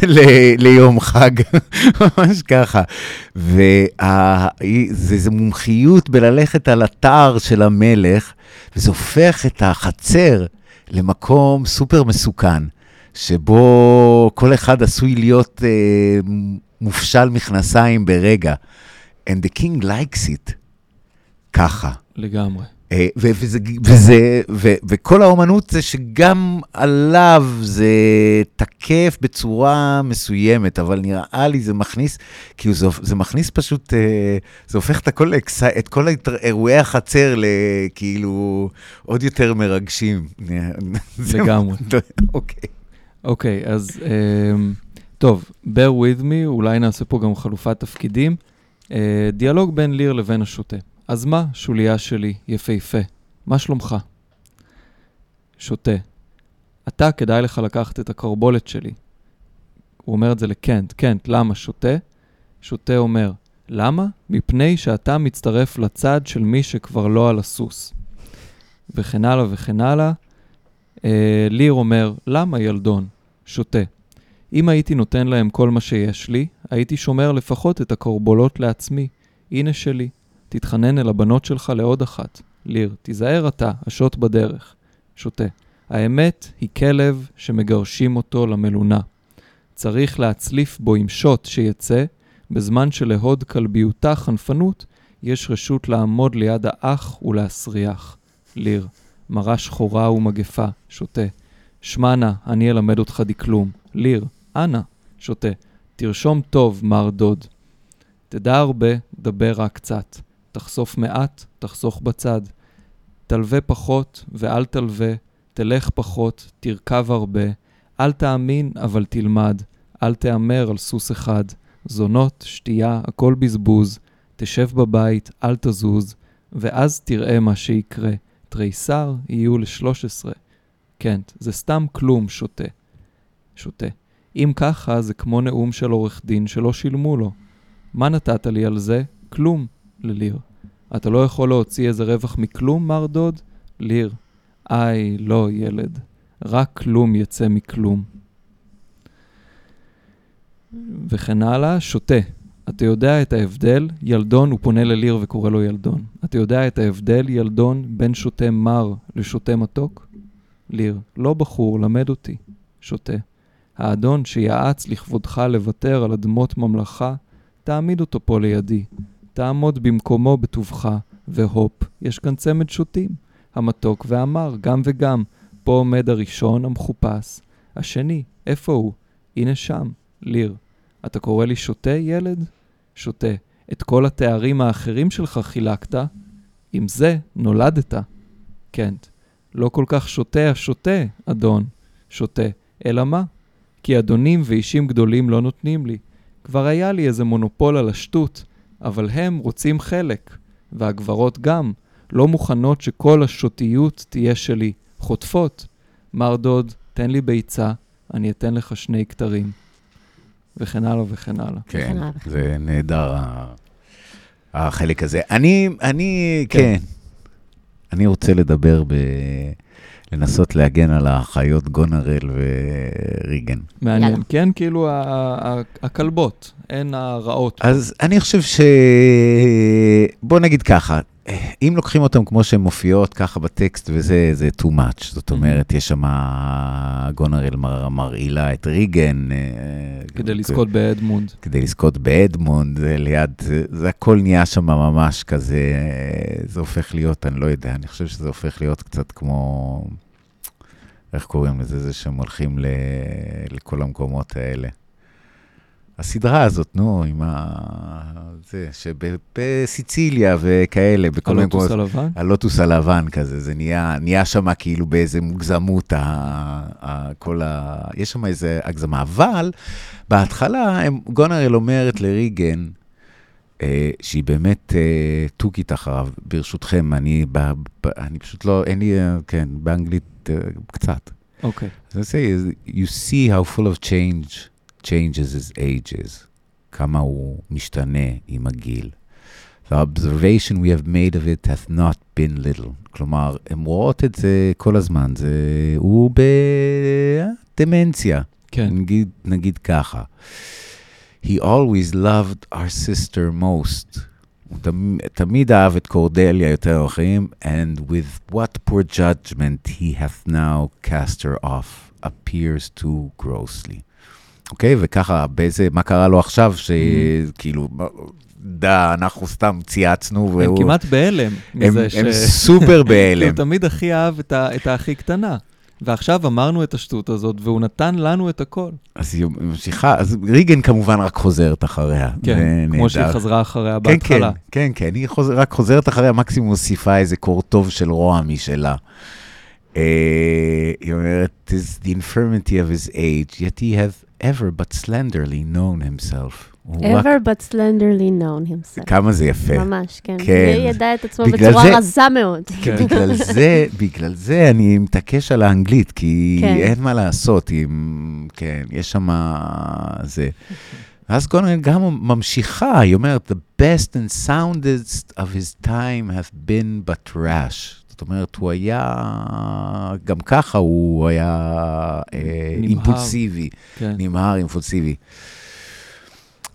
ל- ליום חג, ממש ככה. וזו מומחיות בללכת על אתר של המלך, וזה הופך את החצר למקום סופר מסוכן, שבו כל אחד עשוי להיות אה, מופשל מכנסיים ברגע. And the king likes it. ככה. לגמרי. אה, ו- וזה, וזה, ו- וכל האומנות זה שגם עליו זה תקף בצורה מסוימת, אבל נראה לי זה מכניס, כאילו זה, זה מכניס פשוט, אה, זה הופך את כל, האקס- את כל אירועי החצר לכאילו עוד יותר מרגשים. לגמרי. אוקיי. אוקיי, אז um, טוב, bear with me, אולי נעשה פה גם חלופת תפקידים. Uh, דיאלוג בין ליר לבין השוטה. אז מה, שוליה שלי, יפהפה, מה שלומך? שוטה, אתה, כדאי לך לקחת את הקרבולת שלי. הוא אומר את זה לקנט. קנט, למה? שוטה? שוטה אומר, למה? מפני שאתה מצטרף לצד של מי שכבר לא על הסוס. וכן הלאה וכן הלאה. אה, ליר אומר, למה ילדון? שותה. אם הייתי נותן להם כל מה שיש לי, הייתי שומר לפחות את הקורבולות לעצמי. הנה שלי. תתחנן אל הבנות שלך לעוד אחת. ליר, תיזהר אתה, השוט בדרך. שותה. האמת היא כלב שמגרשים אותו למלונה. צריך להצליף בו עם שוט שיצא, בזמן שלהוד כלביותה חנפנות, יש רשות לעמוד ליד האח ולהסריח. ליר, מרה שחורה ומגפה, שותה. שמע אני אלמד אותך דקלום. ליר, אנא, שותה. תרשום טוב, מר דוד. תדע הרבה, דבר רק קצת. תחשוף מעט, תחסוך בצד. תלווה פחות ואל תלווה, תלך פחות, תרכב הרבה. אל תאמין, אבל תלמד. אל תהמר על סוס אחד. זונות, שתייה, הכל בזבוז. תשב בבית, אל תזוז, ואז תראה מה שיקרה. תריסר יהיו לשלוש עשרה. כן, זה סתם כלום שותה. שותה. אם ככה, זה כמו נאום של עורך דין שלא שילמו לו. מה נתת לי על זה? כלום, לליר. אתה לא יכול להוציא איזה רווח מכלום, מר דוד? ליר. איי, לא, ילד. רק כלום יצא מכלום. וכן הלאה, שותה. אתה יודע את ההבדל, ילדון, הוא פונה לליר וקורא לו ילדון. אתה יודע את ההבדל, ילדון, בין שותה מר לשותה מתוק? ליר, לא בחור, למד אותי. שותה. האדון שיעץ לכבודך לוותר על אדמות ממלכה, תעמיד אותו פה לידי. תעמוד במקומו בטובך, והופ, יש כאן צמד שוטים. המתוק והמר, גם וגם. פה עומד הראשון המחופש. השני, איפה הוא? הנה שם, ליר. אתה קורא לי שותה, ילד? שותה. את כל התארים האחרים שלך חילקת, עם זה נולדת. קנט. לא כל כך שותה השותה, אדון. שותה. אלא מה? כי אדונים ואישים גדולים לא נותנים לי. כבר היה לי איזה מונופול על השטות, אבל הם רוצים חלק, והגברות גם, לא מוכנות שכל השותיות תהיה שלי. חוטפות. מר דוד, תן לי ביצה, אני אתן לך שני כתרים. וכן הלאה וכן הלאה. כן, זה נהדר, החלק הזה. אני, אני, כן. כן. אני רוצה לדבר ב... לנסות להגן על האחיות גונרל וריגן. מעניין. יאללה. כן, כאילו הכלבות, הן הרעות. אז אני חושב ש... בוא נגיד ככה, אם לוקחים אותם כמו שהן מופיעות ככה בטקסט וזה, זה too much. זאת אומרת, יש שם גונרל מר- מרעילה את ריגן. אה, כדי לזכות באדמונד. כדי לזכות באדמונד, זה ליד, זה, זה הכל נהיה שם ממש כזה, זה הופך להיות, אני לא יודע, אני חושב שזה הופך להיות קצת כמו, איך קוראים לזה, זה שהם הולכים ל, לכל המקומות האלה. הסדרה הזאת, נו, עם ה... זה, שבסיציליה וכאלה, בכל מיני הלוטוס הלבן? הלוטוס הלבן כזה, זה נהיה, נהיה שם כאילו באיזה מוגזמות, ה, ה, כל ה... יש שם איזה הגזמה, אבל בהתחלה הם, גונרל אומרת לריגן, אה, שהיא באמת אה, תוכית אחריו, ברשותכם, אני, ב, ב, אני פשוט לא, אין לי, אה, כן, באנגלית אה, קצת. אוקיי. אז אני say, you see how full of change changes his ages, כמה הוא משתנה עם הגיל. The observation we have made of it hath not been little. כלומר, הן רואות את זה כל הזמן, זה... הוא בדמנציה, כן. נגיד, נגיד ככה. He always loved our sister most. הוא תמ, תמיד אהב את קורדליה יותר אחרים, and with what poor judgment he hath now cast her off appears too grossly. אוקיי? וככה, באיזה, מה קרה לו עכשיו, שכאילו, דה, אנחנו סתם צייצנו, הם והוא... כמעט בהלם הם, ש... הם סופר בהלם. הוא תמיד הכי אהב את ה- את הכי קטנה. ועכשיו אמרנו את השטות הזאת, והוא נתן לנו את הכל. אז היא ממשיכה, אז ריגן כמובן רק חוזרת אחריה. כן, כמו. שהיא חזרה אחריה כן, כן, בהתחלה. כן, כן, היא חוזר, רק חוזרת אחריה, מקסימום מוסיפה איזה קור טוב של רוע משלה. אה, היא אומרת, "'Tis the infirmity of his age, yet he hath ever but slenderly known himself. הוא רק- ever but slenderly known himself. כמה זה יפה. ממש, כן. כן. הוא ידע את עצמו בצורה זה- רזה מאוד. כן. בגלל זה, בגלל זה אני מתעקש על האנגלית, כי כן. אין מה לעשות, עם, כן, יש שם זה. ואז גונן גם ממשיכה, היא אומרת, The best and soundest of his time have been but rash. זאת אומרת, הוא היה, גם ככה הוא היה אה, נמהר. אימפולסיבי, כן. נמהר, אימפולסיבי.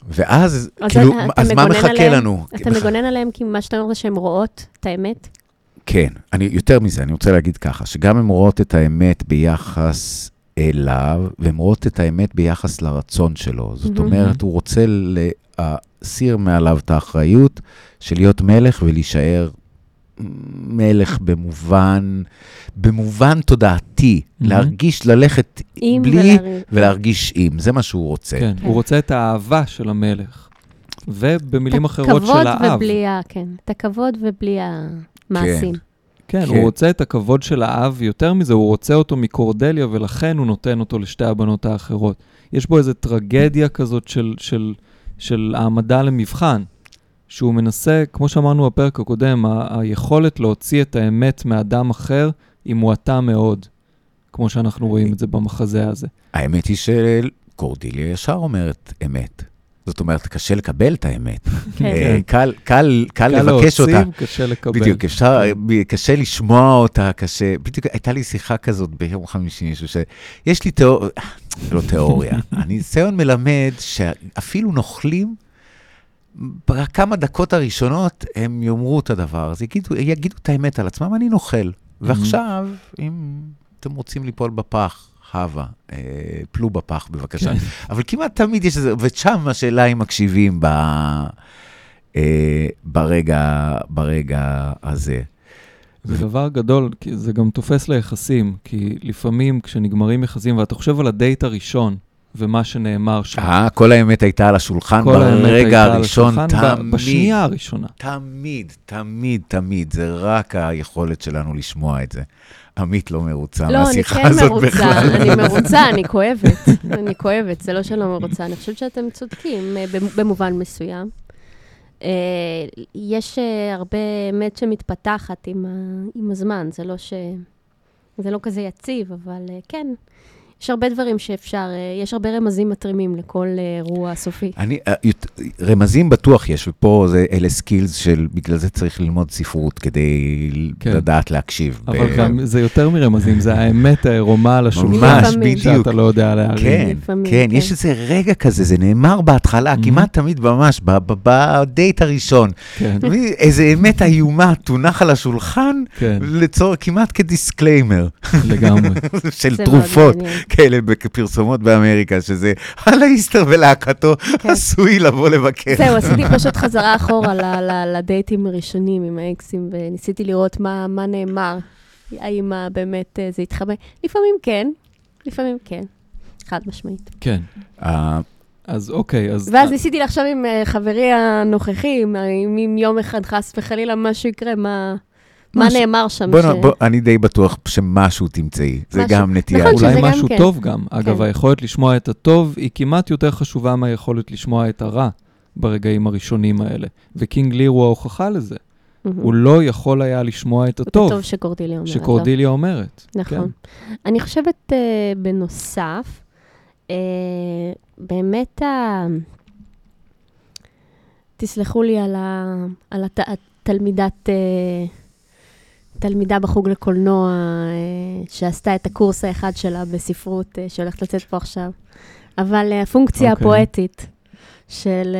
ואז, אז כאילו, אתה אז מה מחכה עליהם- לנו? אתה מגונן עליהם כי מה שאתה אומר זה שהן רואות את האמת? כן, אני, יותר מזה, אני רוצה להגיד ככה, שגם הן רואות את האמת ביחס אליו, והן רואות את האמת ביחס לרצון שלו. זאת. אומרת, הוא רוצה להסיר מעליו את האחריות של להיות מלך ולהישאר מלך במובן, במובן תודעתי, מהמם. להרגיש, ללכת עם בלי ולריב. ולהרגיש עם, זה מה שהוא רוצה. כן, כן. הוא רוצה את האהבה של המלך. ובמילים את אחרות של הכבוד האב. ובלי ה... כן, את הכבוד ובלי המעשים. כן, כן. הוא רוצה את הכבוד של האב, יותר מזה, הוא רוצה אותו מקורדליה, ולכן הוא נותן אותו לשתי הבנות האחרות. יש בו איזו טרגדיה כזאת של, של, של העמדה למבחן, שהוא מנסה, כמו שאמרנו בפרק הקודם, ה- היכולת להוציא את האמת מאדם אחר היא מועטה מאוד, כמו שאנחנו רואים את זה במחזה הזה. האמת היא שקורדיליה ישר אומרת אמת. זאת אומרת, קשה לקבל את האמת. כן. אה, קל, קל, קל לבקש להוציא, אותה. קשה לקבל. בדיוק, אפשר, קשה לשמוע אותה, קשה, בדיוק, הייתה לי שיחה כזאת ביום חמישי, מישהו ש... יש לי תיאוריה, לא תיאוריה, הניסיון מלמד שאפילו נוכלים, בכמה דקות הראשונות הם יאמרו את הדבר הזה, יגידו, יגידו את האמת על עצמם, אני נוכל. ועכשיו, אם אתם רוצים ליפול בפח, הווה, אה, פלו בפח בבקשה. כן. אבל כמעט תמיד יש איזה, ושם השאלה אם מקשיבים ב, אה, ברגע, ברגע הזה. זה דבר גדול, כי זה גם תופס ליחסים, כי לפעמים כשנגמרים יחסים, ואתה חושב על הדייט הראשון, ומה שנאמר שם, אה, כל האמת הייתה על השולחן ברגע הראשון, תמיד, בשנייה הראשונה. תמיד, תמיד, תמיד, זה רק היכולת שלנו לשמוע את זה. עמית לא מרוצה לא, אני מהשיחה כן הזאת מרוצה, בכלל. אני מרוצה, אני כואבת. אני כואבת, זה לא שאני לא מרוצה, אני חושבת שאתם צודקים אה, במ- במובן מסוים. אה, יש אה, הרבה אמת שמתפתחת עם ה- עם הזמן, זה לא ש... זה לא כזה יציב, אבל כן, יש הרבה דברים שאפשר, אה, יש הרבה רמזים מתרימים לכל אה, אירוע סופי. אני, אה, רמזים בטוח יש, ופה זה, אלה סקילס של, בגלל זה צריך ללמוד ספרות כדי כן. לדעת להקשיב. אבל ב- גם זה יותר מרמזים, זה האמת העירומה על השולחן, ממש. בדיוק. שאתה לא יודע להרים. כן, לפעמים, כן, כן. יש איזה רגע כזה, זה נאמר בהתחלה, Mhm. כמעט תמיד ממש, בדייט הראשון. כן? איזה אמת איומה תונח על השולחן, כן, לצורך, כמעט כדיסקליימר לגמרי. של תרופות. כאלה בפרסומות באמריקה, שזה על האיסטר ולהקתו כן. עשוי לבוא לבקר. זהו, עשיתי פשוט חזרה אחורה לדייטים הראשונים עם האקסים, וניסיתי לראות מה, מה נאמר, האם ה- באמת אה, זה התחבא. לפעמים כן, לפעמים כן, חד משמעית. כן. אה, אז אוקיי, אז... ואז ניסיתי לחשוב עם אה, חברי הנוכחי, אם- אם אם יום אחד חס וחלילה משהו יקרה, מה, מה נאמר שם. בוא, ש- נ- בוא, אני די בטוח שמשהו תמצאי, זה משהו. גם נטייה. נכון, אולי משהו כן. טוב גם. אגב, כן. היכולת לשמוע את הטוב היא כמעט יותר חשובה מהיכולת לשמוע את הרע ברגעים הראשונים האלה. וקינג ליר הוא ההוכחה לזה. מהמם. הוא לא יכול היה לשמוע את את הטוב הטוב שקורדיליה אומרת. לא? שקורדיליה אומרת. נכון. אני חושבת, אה, בנוסף, אה, באמת, ה... תסלחו לי על, ה... על הת... התלמידת, אה, תלמידה בחוג לקולנוע, אה, שעשתה את הקורס האחד שלה בספרות, אה, שהולכת לצאת פה עכשיו, אבל אה, הפונקציה אוקיי. הפואטית של...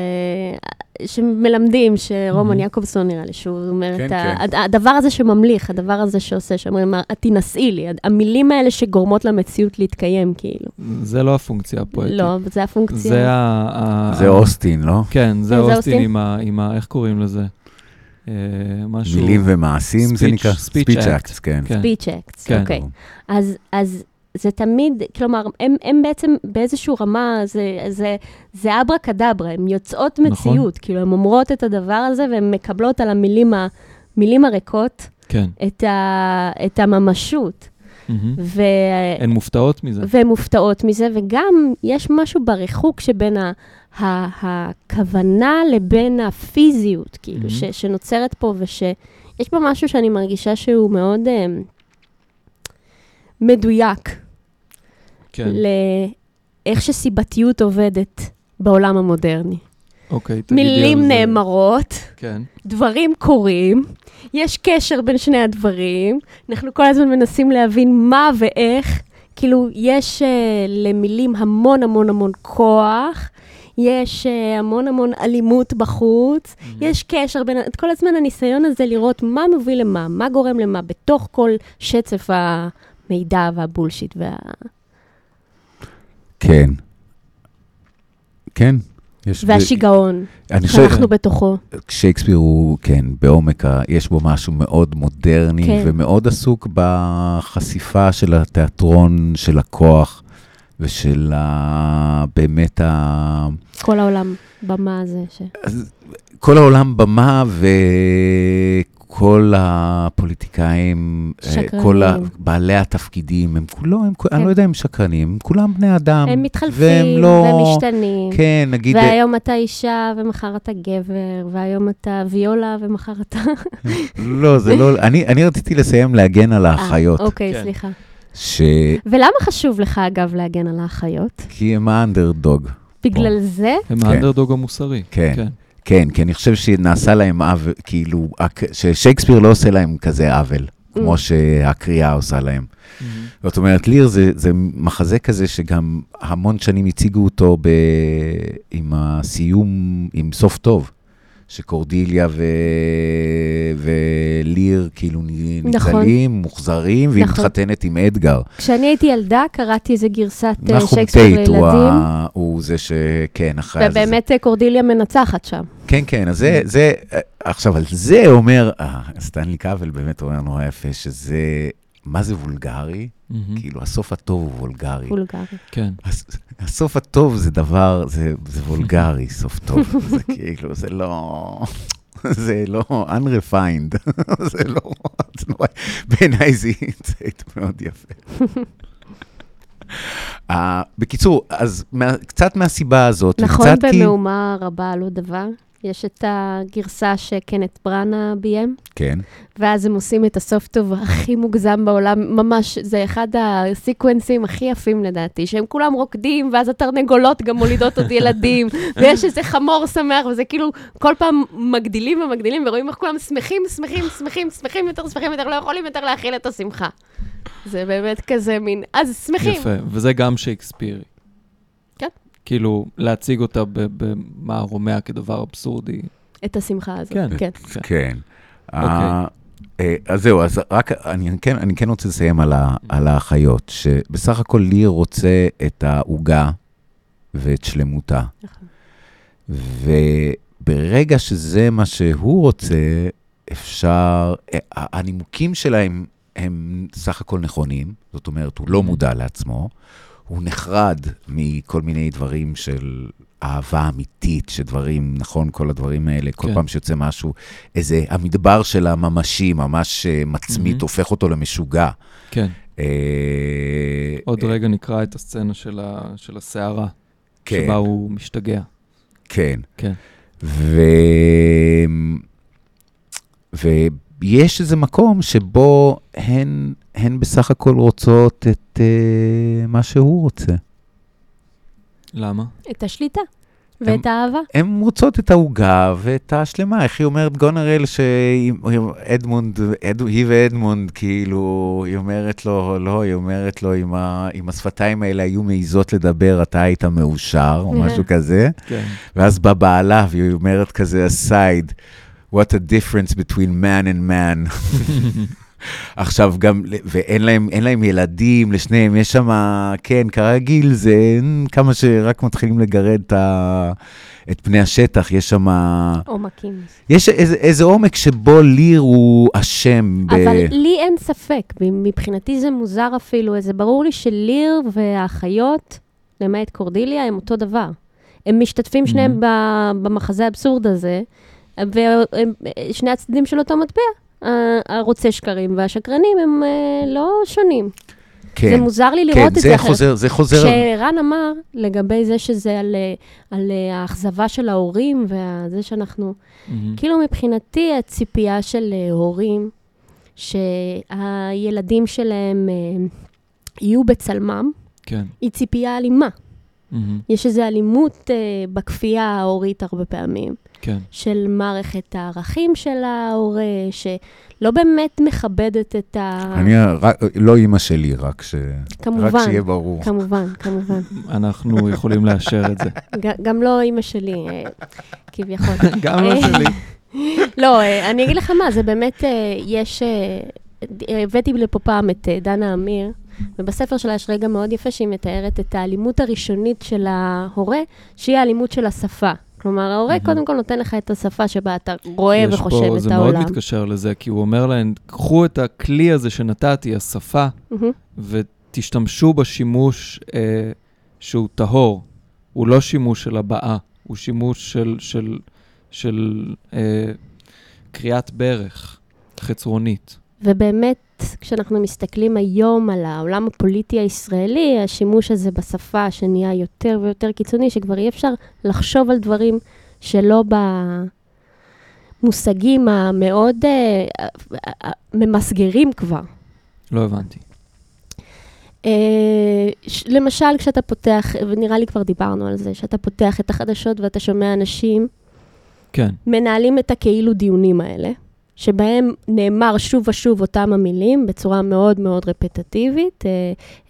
שמלמדים, שרומן מהמם. יעקובסון נראה לי, שהוא אומר כן, את ה... כן. הד- הדבר הזה שממליך, הדבר הזה שעושה, שאומרים, את תינשאי לי, המילים האלה שגורמות למציאות להתקיים, כאילו. זה לא הפונקציה הפואטית. לא, זה הפונקציה. זה ה... ה- זה אוסטין, לא? כן, זה כן, זה אוסטין אוסטין. עם ה... עם ה... איך קוראים לזה? אה, משהו... מילים ומעשים, זה Speech- נקרא? speech speech act. acts, כן. כן. ספיץ' אקטס, כן. אוקיי. אז, אז זה תמיד, כלומר, הם, הם בעצם באיזושהי רמה, זה, זה, זה אברה קדברה, הן יוצאות נכון. מציאות, כאילו, הן אומרות את הדבר הזה והן מקבלות על המילים, ה, מילים הריקות כן. את, ה, את הממשות. מהמם. ו... הן מופתעות מזה. והן מופתעות מזה, וגם יש משהו בריחוק שבין ה, ה, הכוונה לבין הפיזיות, כאילו, Mhm. ש, שנוצרת פה, ושיש פה משהו שאני מרגישה שהוא מאוד um, מדויק, כן. לאיך שסיבתיות עובדת בעולם המודרני. אוקיי, תגידי על מילים זה. נאמרות, כן. דברים קורים, יש קשר בין שני הדברים, אנחנו כל הזמן מנסים להבין מה ואיך, כאילו, יש uh, למילים המון המון המון כוח, יש uh, המון המון אלימות בחוץ, יש קשר בין, את כל הזמן הניסיון הזה לראות מה מוביל למה, מה גורם למה, בתוך כל שצף המידע והבולשיט וה... כן. כן. והשיגעון שאנחנו בתוכו. שייקספיר הוא, כן, בעומק, ה- יש בו משהו מאוד מודרני כן. ומאוד עסוק בחשיפה של התיאטרון של הכוח ושל ה... באמת ה... כל העולם במה הזה. ש... אז כל העולם במה וכל הפוליטיקאים, אה, שקרנים. כל בעלי התפקידים, הם כולו, הם, כו- אני כן. לא יודע אם שקרנים, הם כולם בני אדם. הם מתחלפים, והם לא... ומשתנים. כן, נגיד... והיום אתה אישה ומחר אתה גבר, והיום אתה ויולה ומחר אתה... לא, זה לא... אני, אני רציתי לסיים להגן על האחיות, אה, אוקיי, כן. סליחה. ש... ולמה חשוב לך, אגב, להגן על האחיות? כי הם האנדרדוג. בגלל זה? הם כן. האנדרדוג המוסרי. כן. כן. כן, כי אני חושב שנעשה להם עוול, כאילו, ששייקספיר לא עושה להם כזה עוול, כמו שהקריאה עושה להם. זאת אומרת, ליר זה, זה מחזה כזה שגם המון שנים הציגו אותו ב... עם הסיום, עם סוף טוב, שקורדיליה ו... וליר כאילו נ- נכון. ניצלים, מוחזרים, והיא נכון. מתחתנת עם אדגר. כשאני הייתי ילדה, קראתי איזה גרסת אה, נחום שייקספיר טייט הוא, לילדים, ה... הוא זה שכן, אחרי הזה. ובאמת אה, קורדיליה מנצחת שם. כן, כן, אז זה, זה, עכשיו, על זה אומר, אה, סטנלי קאוול באמת אומר נורא יפה, שזה, מה זה וולגרי? כאילו, הסוף הטוב הוא וולגרי. וולגרי. כן. הס- הסוף הטוב זה דבר, זה, זה וולגרי, סוף טוב. זה כאילו, זה לא... זה לא unrefined, זה לא... זה נורא... בעיניי זה insight מאוד יפה. uh, בקיצור, אז מה, קצת מהסיבה הזאת, נכון וקצת כי... במהומה רבה על עוד דבר? יש את הגרסה שקנט בראנה ביים, כן, ואז הם עושים את הסוף טוב הכי מוגזם בעולם, ממש, זה אחד הסיקוונסים הכי יפים לדעתי, שהם כולם רוקדים, ואז התרנגולות גם מולידות עוד ילדים, ויש איזה חמור שמח, וזה כאילו, כל פעם מגדילים ומגדילים, ורואים איך כולם שמחים, שמחים, שמחים, שמחים יותר, שמחים יותר, לא יכולים יותר להכיל את השמחה. זה באמת כזה מין, אז שמחים. יפה, וזה גם שייקספירי. כן. כאילו, להציג אותה במערומיה כדבר אבסורדי. את השמחה הזאת. כן. כן. כן. כן. אוקיי. אה, אה, אז זהו, אז רק, אני כן, אני כן רוצה לסיים על, ה, על האחיות, שבסך הכל ליר רוצה את העוגה ואת שלמותה. נכון. וברגע שזה מה שהוא רוצה, אפשר, אה, הנימוקים שלהם הם סך הכל נכונים, זאת אומרת, הוא לא מודע לעצמו, הוא נחרד מכל מיני דברים של אהבה אמיתית, שדברים, נכון, כל הדברים האלה, כל כן. פעם שיוצא משהו, איזה, המדבר של הממשי, ממש אה, מצמית, מהמם. הופך אותו למשוגע. כן. אה, עוד אה, רגע נקרא את הסצנה של ה- של הסערה, כן. שבה הוא משתגע. כן. כן. ו... ויש איזה מקום שבו הן, הן בסך הכל רוצות את uh, מה שהוא רוצה. למה? את השליטה ואת האהבה. הן רוצות את העוגה ואת השלמה. איך היא אומרת גונרל שאדמונד, אד, היא ואדמונד, כאילו, היא אומרת לו, לא, היא אומרת לו, אם, ה, אם השפתיים האלה היו מעיזות לדבר, אתה היית מאושר, או משהו כזה. כן. ואז בא בעלה, והיא אומרת כזה aside, what a difference between man and man. עכשיו גם, ואין להם, להם ילדים, לשניהם, יש שם, כן, כרגיל, זה אין כמה שרק מתחילים לגרד את, ה, את פני השטח, יש שם, עומקים. יש איזה, איזה עומק שבו ליר הוא אשם ב... אבל לי אין ספק, מבחינתי זה מוזר אפילו, זה ברור לי שליר והאחיות, למעט קורדיליה, הם אותו הם משתתפים שניהם ב- במחזה האבסורד הזה, ושני הצדדים של אותו מטבע. הרוצה שקרים והשקרנים הם אה, לא שונים. כן, זה מוזר לי כן, לראות את זה זה אחרת. חוזר, זה חוזר, כשרן אמר לגבי זה שזה על, אה, על אה, האכזבה של ההורים וזה שאנחנו... מהמם. כאילו מבחינתי הציפייה של אה, הורים, שהילדים שלהם אה, יהיו בצלמם, כן. היא ציפייה אלימה. מהמם. יש איזו אלימות אה, בכפייה ההורית הרבה פעמים, כן. של מערכת הערכים של ההורה, שלא באמת מכבדת את ה... אני, רק, לא אימא שלי, רק, ש... כמובן, רק שיהיה ברור. כמובן, כמובן. אנחנו יכולים לאשר את זה. ג- גם לא אימא שלי, אה, כביכול. גם לא שלי. לא, אה, אני אגיד לך מה, זה באמת, אה, יש... אה, הבאתי לפה פעם את אה, דנה אמיר, ובספר שלה יש רגע מאוד יפה שהיא מתארת את האלימות הראשונית של ההורה, שהיא האלימות של השפה. כלומר, ההורה מהמם. קודם כל נותן לך את השפה שבה אתה רואה וחושב פה, את זה העולם. מאוד מתקשר לזה, כי הוא אומר להם, קחו את הכלי הזה שנתתי, השפה, מהמם. ותשתמשו בשימוש אה, שהוא טהור, הוא לא שימוש של הבעה, הוא שימוש של, של, של אה, קריאת ברך חצרונית. ובאמת, כשאנחנו מסתכלים היום על העולם הפוליטי הישראלי, השימוש הזה בשפה שנהיה יותר ויותר קיצוני, שכבר אי אפשר לחשוב על דברים שלא במושגים המאוד אה, ממסגרים כבר. לא הבנתי. ש- למשל, כשאתה פותח, ונראה לי כבר דיברנו על זה, שאתה פותח את החדשות ואתה שומע אנשים כן, מנהלים את הכאילו דיונים האלה, שבהם נאמר שוב ושוב אותם המילים בצורה מאוד מאוד רפטטיבית. אה,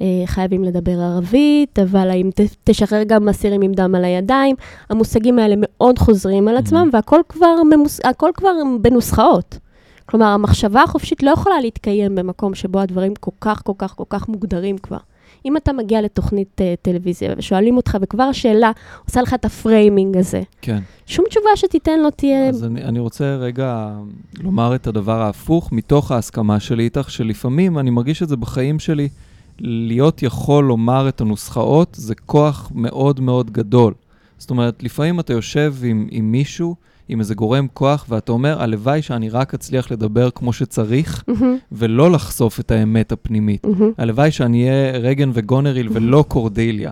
אה, חייבים לדבר ערבית, אבל האם תשחרר גם אסירים עם דם על הידיים. המושגים האלה מאוד חוזרים על עצמם, Mhm. והכל כבר, ממוס, כבר בנוסחאות. כלומר, המחשבה החופשית לא יכולה להתקיים במקום שבו הדברים כל כך, כל כך, כל כך מוגדרים כבר. אם אתה מגיע לתוכנית uh, טלוויזיה ושואלים אותך, וכבר השאלה עושה לך את ה framing הזה, כן. שום תשובה שתיתן לא תהיה... אז אני, אני רוצה רגע לומר את הדבר ההפוך, מתוך ההסכמה שלי איתך, שלפעמים אני מרגיש את זה בחיים שלי, להיות יכול לומר את הנוסחאות זה כוח מאוד מאוד גדול. זאת אומרת, לפעמים אתה יושב עם, עם מישהו, עם איזה גורם כוח, ואתה אומר, הלוואי שאני רק אצליח לדבר כמו שצריך, מהמם, ולא לחשוף את האמת הפנימית. מהמם. הלוואי שאני אהיה רגן וגונריל ולא קורדיליה.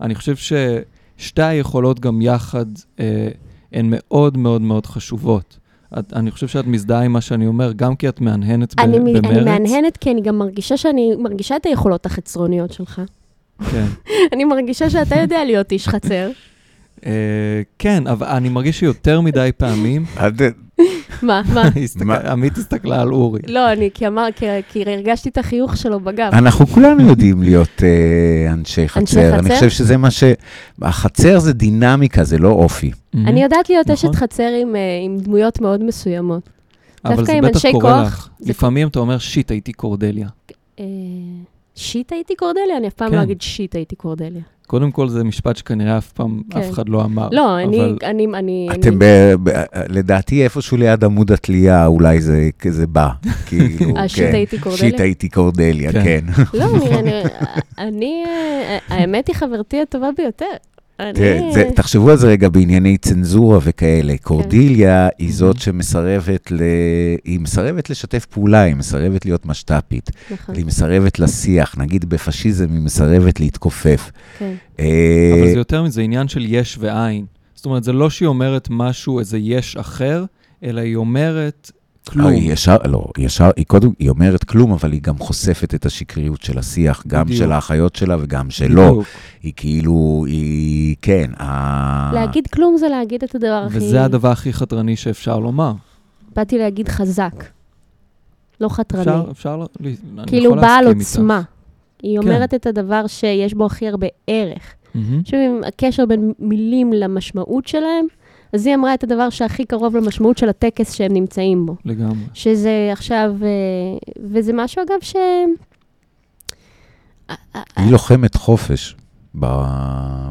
אני חושב ששתי היכולות גם יחד אה, הן מאוד מאוד מאוד חשובות. את, אני חושב שאת מזדהה עם מה שאני אומר, גם כי את מהנהנת ב- אני, מ- במרץ. אני מהנהנת כי אני גם מרגישה שאני מרגישה את היכולות החצרוניות שלך. כן. אני מרגישה שאתה יודע להיות איש חצר. אה, כן, אבל אני מרגיש שיותר מדי פעמים, מה, מה? עמית הסתכלה על אורי. לא, אני, כי אמר, כי, הרגשתי את החיוך שלו בגב. אנחנו כולנו יודעים להיות אה, אנשי חצר. אני חצר? חושב שזה מה ש... החצר זה דינמיקה, זה לא אופי. אני יודעת להיות נכון. אשת חצר עם, אה, עם דמויות מאוד מסוימות. אבל זה בטח קורה לך. לפעמים אתה אומר, שיט, הייתי קורדליה. שיט הייתי קורדליה? אני אף פעם כן. לא אגיד שיט הייתי קורדליה. קודם כל, זה משפט שכנראה אף פעם כן. אף אחד לא אמר. לא, אני, אבל- אני, אני... אתם אני- ב... ב... לדעתי איפשהו ליד עמוד התלייה, אולי זה כזה בא. כאילו, אה, שיט כן. הייתי קורדליה? שיט הייתי קורדליה, כן. כן. לא, אני, אני, אני, האמת היא חברתי הטובה ביותר. תחשבו על זה רגע בענייני צנזורה וכאלה. קורדיליה היא זאת שמסרבת ל... היא מסרבת לשתף פעולה, היא מסרבת להיות משת"פית, נכון, היא מסרבת לשיח. נגיד בפשיזם היא מסרבת להתכופף. כן. אה, אבל זה יותר מזה עניין של יש ואין. זאת אומרת, זה לא שהיא אומרת משהו, איזה יש אחר, אלא היא אומרת כלום. לא, היא ישר, לא, ישר, היא קודם, היא אומרת כלום, אבל היא גם חושפת את השקריות של השיח, גם בדיוק. של האחיות שלה וגם שלו. בדיוק. היא כאילו, היא, כן, ה... להגיד כלום זה להגיד את הדבר הכי... וזה הדבר הכי חתרני שאפשר לומר. באתי להגיד חזק, לא חתרני. אפשר, אפשר, ל- אני יכול כאילו בעל להסכים איתך. עוצמה. היא כן. אומרת את הדבר שיש בו הכי הרבה ערך. מהמם. עכשיו, הקשר בין מילים למשמעות שלהם, אז היא אמרה את הדבר שהכי קרוב למשמעות של הטקס שהם נמצאים בו. לגמרי. שזה עכשיו, אה, וזה משהו אגב ש... היא לוחמת חופש ב...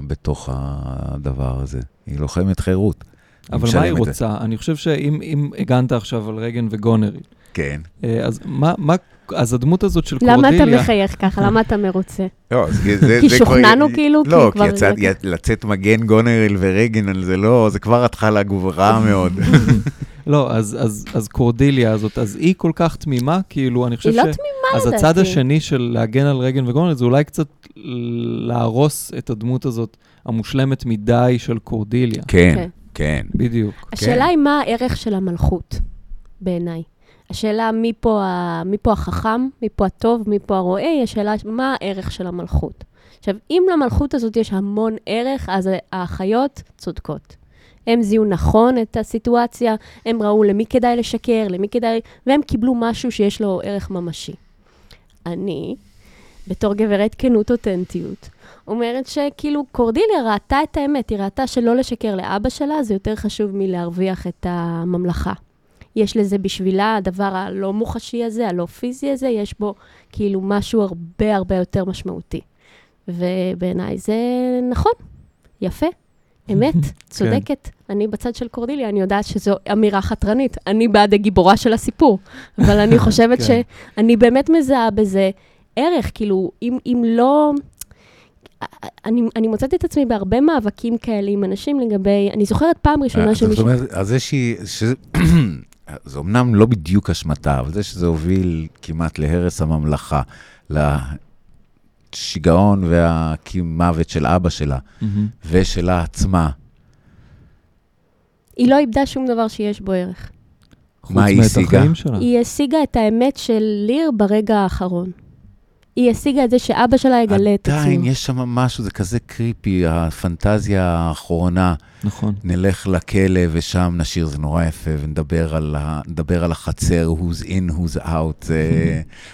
בתוך הדבר הזה. היא לוחמת חירות. אבל מה היא רוצה? אני חושב שאם אם הגנת עכשיו על רגן וגונרי, כן. אה, אז מה, מה, אז הדמות הזאת של למה אתה קורדיליה... מחייך ככה? למה אתה מרוצה? לא, זה, זה, כי זה שוכנענו כבר, כאילו? לא, כי יצא, לצאת מגן גונרל ורגן על זה לא, זה כבר התחלה גבוהה מאוד. לא, אז, אז, אז קורדיליה הזאת, אז היא כל כך תמימה, כאילו, אני חושב היא לא ש... תמימה אז לדעתי. הצד השני של להגן על רגן וגונרל, זה אולי קצת להרוס את הדמות הזאת המושלמת מדי של קורדיליה. כן, כן. כן. בדיוק. השאלה היא מה הערך של המלכות, בעיניי. השאלה מי פה, ה... מי פה החכם, מי פה הטוב, מי פה הרועה, היא השאלה מה הערך של המלכות. עכשיו, אם למלכות הזאת יש המון ערך, אז האחיות צודקות. הם זיהו נכון את הסיטואציה, הם ראו למי כדאי לשקר, למי כדאי... והם קיבלו משהו שיש לו ערך ממשי. אני, בתור גברת כנות אותנטיות, אומרת שכאילו קורדיליה ראתה את האמת, היא ראתה שלא לשקר לאבא שלה זה יותר חשוב מלהרוויח את הממלכה. יש לזה בשבילה, הדבר הלא מוחשי הזה, הלא פיזי הזה, יש בו כאילו משהו הרבה הרבה יותר משמעותי. ובעיניי זה נכון, יפה, אמת, צודקת. אני בצד של קורדיליה, אני יודעת שזו אמירה חתרנית. אני בעד הגיבורה של הסיפור, אבל אני חושבת כן. שאני באמת מזהה בזה ערך, כאילו, אם, אם לא... אני, אני מוצאת את עצמי בהרבה מאבקים כאלה עם אנשים לגבי, אני זוכרת פעם ראשונה אה, זאת שמישהו... אומרת, אז זה שהיא... זה אמנם לא בדיוק אשמתה, אבל זה שזה הוביל כמעט להרס הממלכה, לשיגעון והמוות של אבא שלה מהמם. ושלה עצמה, היא לא איבדה שום דבר שיש בו ערך. חוץ מה היא השיגה? היא השיגה את האמת של ליר ברגע האחרון. היא השיגה את זה שאבא שלה יגלה את עצמו. עדיין יש שם משהו, זה כזה קריפי, הפנטזיה האחרונה. נכון. נלך לכלא ושם נשיר, זה נורא יפה, ונדבר על, ה, נדבר על החצר, who's in, who's out.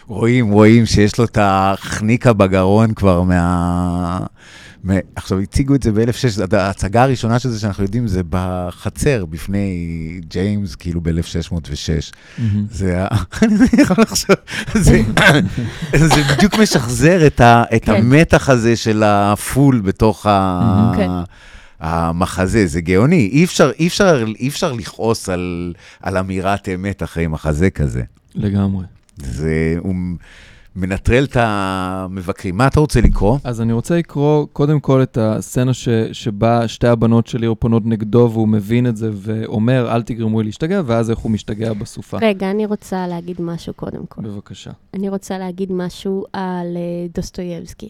רואים, רואים שיש לו את החניקה בגרון כבר מה... עכשיו, הציגו את זה ב-1600, ההצגה הראשונה של זה שאנחנו יודעים, זה בחצר, בפני ג'יימס, כאילו ב-1606. מהמם. זה, ה- אני לא יכול לחשוב, זה, זה בדיוק משחזר את כן. המתח הזה של הפול בתוך ה, כן. המחזה, זה גאוני, אי אפשר, אי אפשר, אי אפשר לכעוס על, על אמירת אמת אחרי מחזה כזה. לגמרי. זה, הוא מנטרל את המבקרים. מה אתה רוצה לקרוא? אז אני רוצה לקרוא קודם כל את הסצנה ש, שבה שתי הבנות של ליאור פונות נגדו, והוא מבין את זה ואומר, אל תגרמו לי להשתגע, ואז איך הוא משתגע בסופה. רגע, אני רוצה להגיד משהו קודם כל. בבקשה. אני רוצה להגיד משהו על אה, דוסטויבסקי.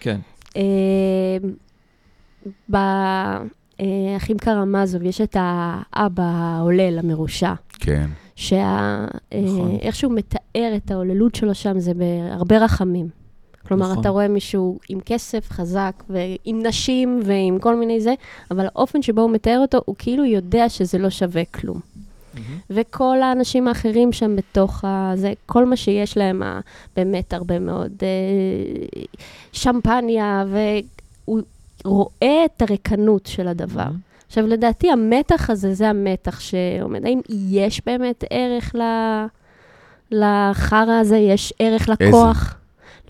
כן. אה, באחים קרמזוב יש את האבא העולל המרושע, כן. נכון. שאיך שהוא מתאר את העוללות שלו שם זה בהרבה רחמים. כלומר, נכון. אתה רואה מישהו עם כסף חזק ועם נשים ועם כל מיני זה, אבל האופן שבו הוא מתאר אותו, הוא כאילו יודע שזה לא שווה כלום. וכל האנשים האחרים שם בתוך הזה, כל מה שיש להם, ה- באמת הרבה מאוד אה, שמפניה, והוא רואה את הריקנות של הדבר. עכשיו, לדעתי, המתח הזה, זה המתח שעומד. האם יש באמת ערך ל... לחרא הזה? יש ערך לכוח,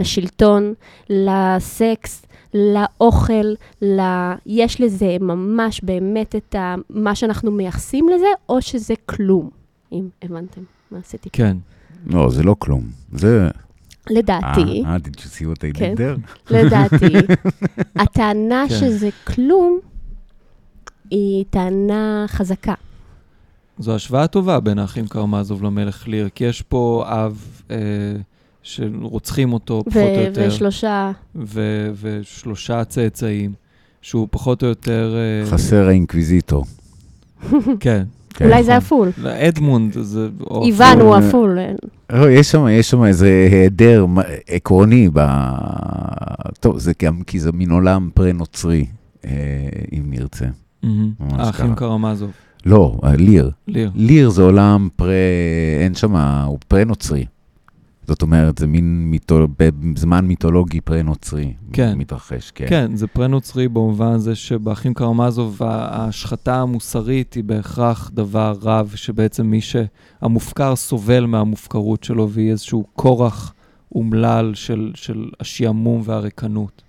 לשלטון, לסקס, לאוכל, ל... יש לזה ממש באמת את ה... מה שאנחנו מייחסים לזה, או שזה כלום, אם הבנתם מה עשיתי. כן. לא, זה לא כלום. זה... לדעתי, אה, did you see what I כן. did there? לדעתי, הטענה כן. שזה כלום, היא טענה חזקה. זו השוואה טובה בין האחים קרמזוב למלך ליר, כי יש פה אב אה, שרוצחים אותו פחות או יותר, ושלושה, ו- ושלושה צאצאים, שהוא פחות או יותר... אה, חסר האינקוויזיטור. כן. כן. אולי זה ה fool. אדמונד, זה... איוון הוא הפול. לא, יש שם, יש שם איזה היעדר עקרוני ב... טוב, זה גם כי זה מין עולם פרה-נוצרי, אה, אם נרצה. האחים. קרמזוב, לא, ליר. ליר. ליר זה עולם פרה... אין שם... הוא פרה-נוצרי. זאת אומרת, זה מין מיתו... בזמן מיתולוגי פרה-נוצרי. כן. מתרחש, כן. כן, זה פרה-נוצרי במובן הזה שבאחים קרמזוב ההשחתה המוסרית היא בהכרח דבר רע, ושבעצם מי שהמופקר סובל מהמופקרות שלו, והיא איזשהו כורח אומלל של, של השעמום והריקנות.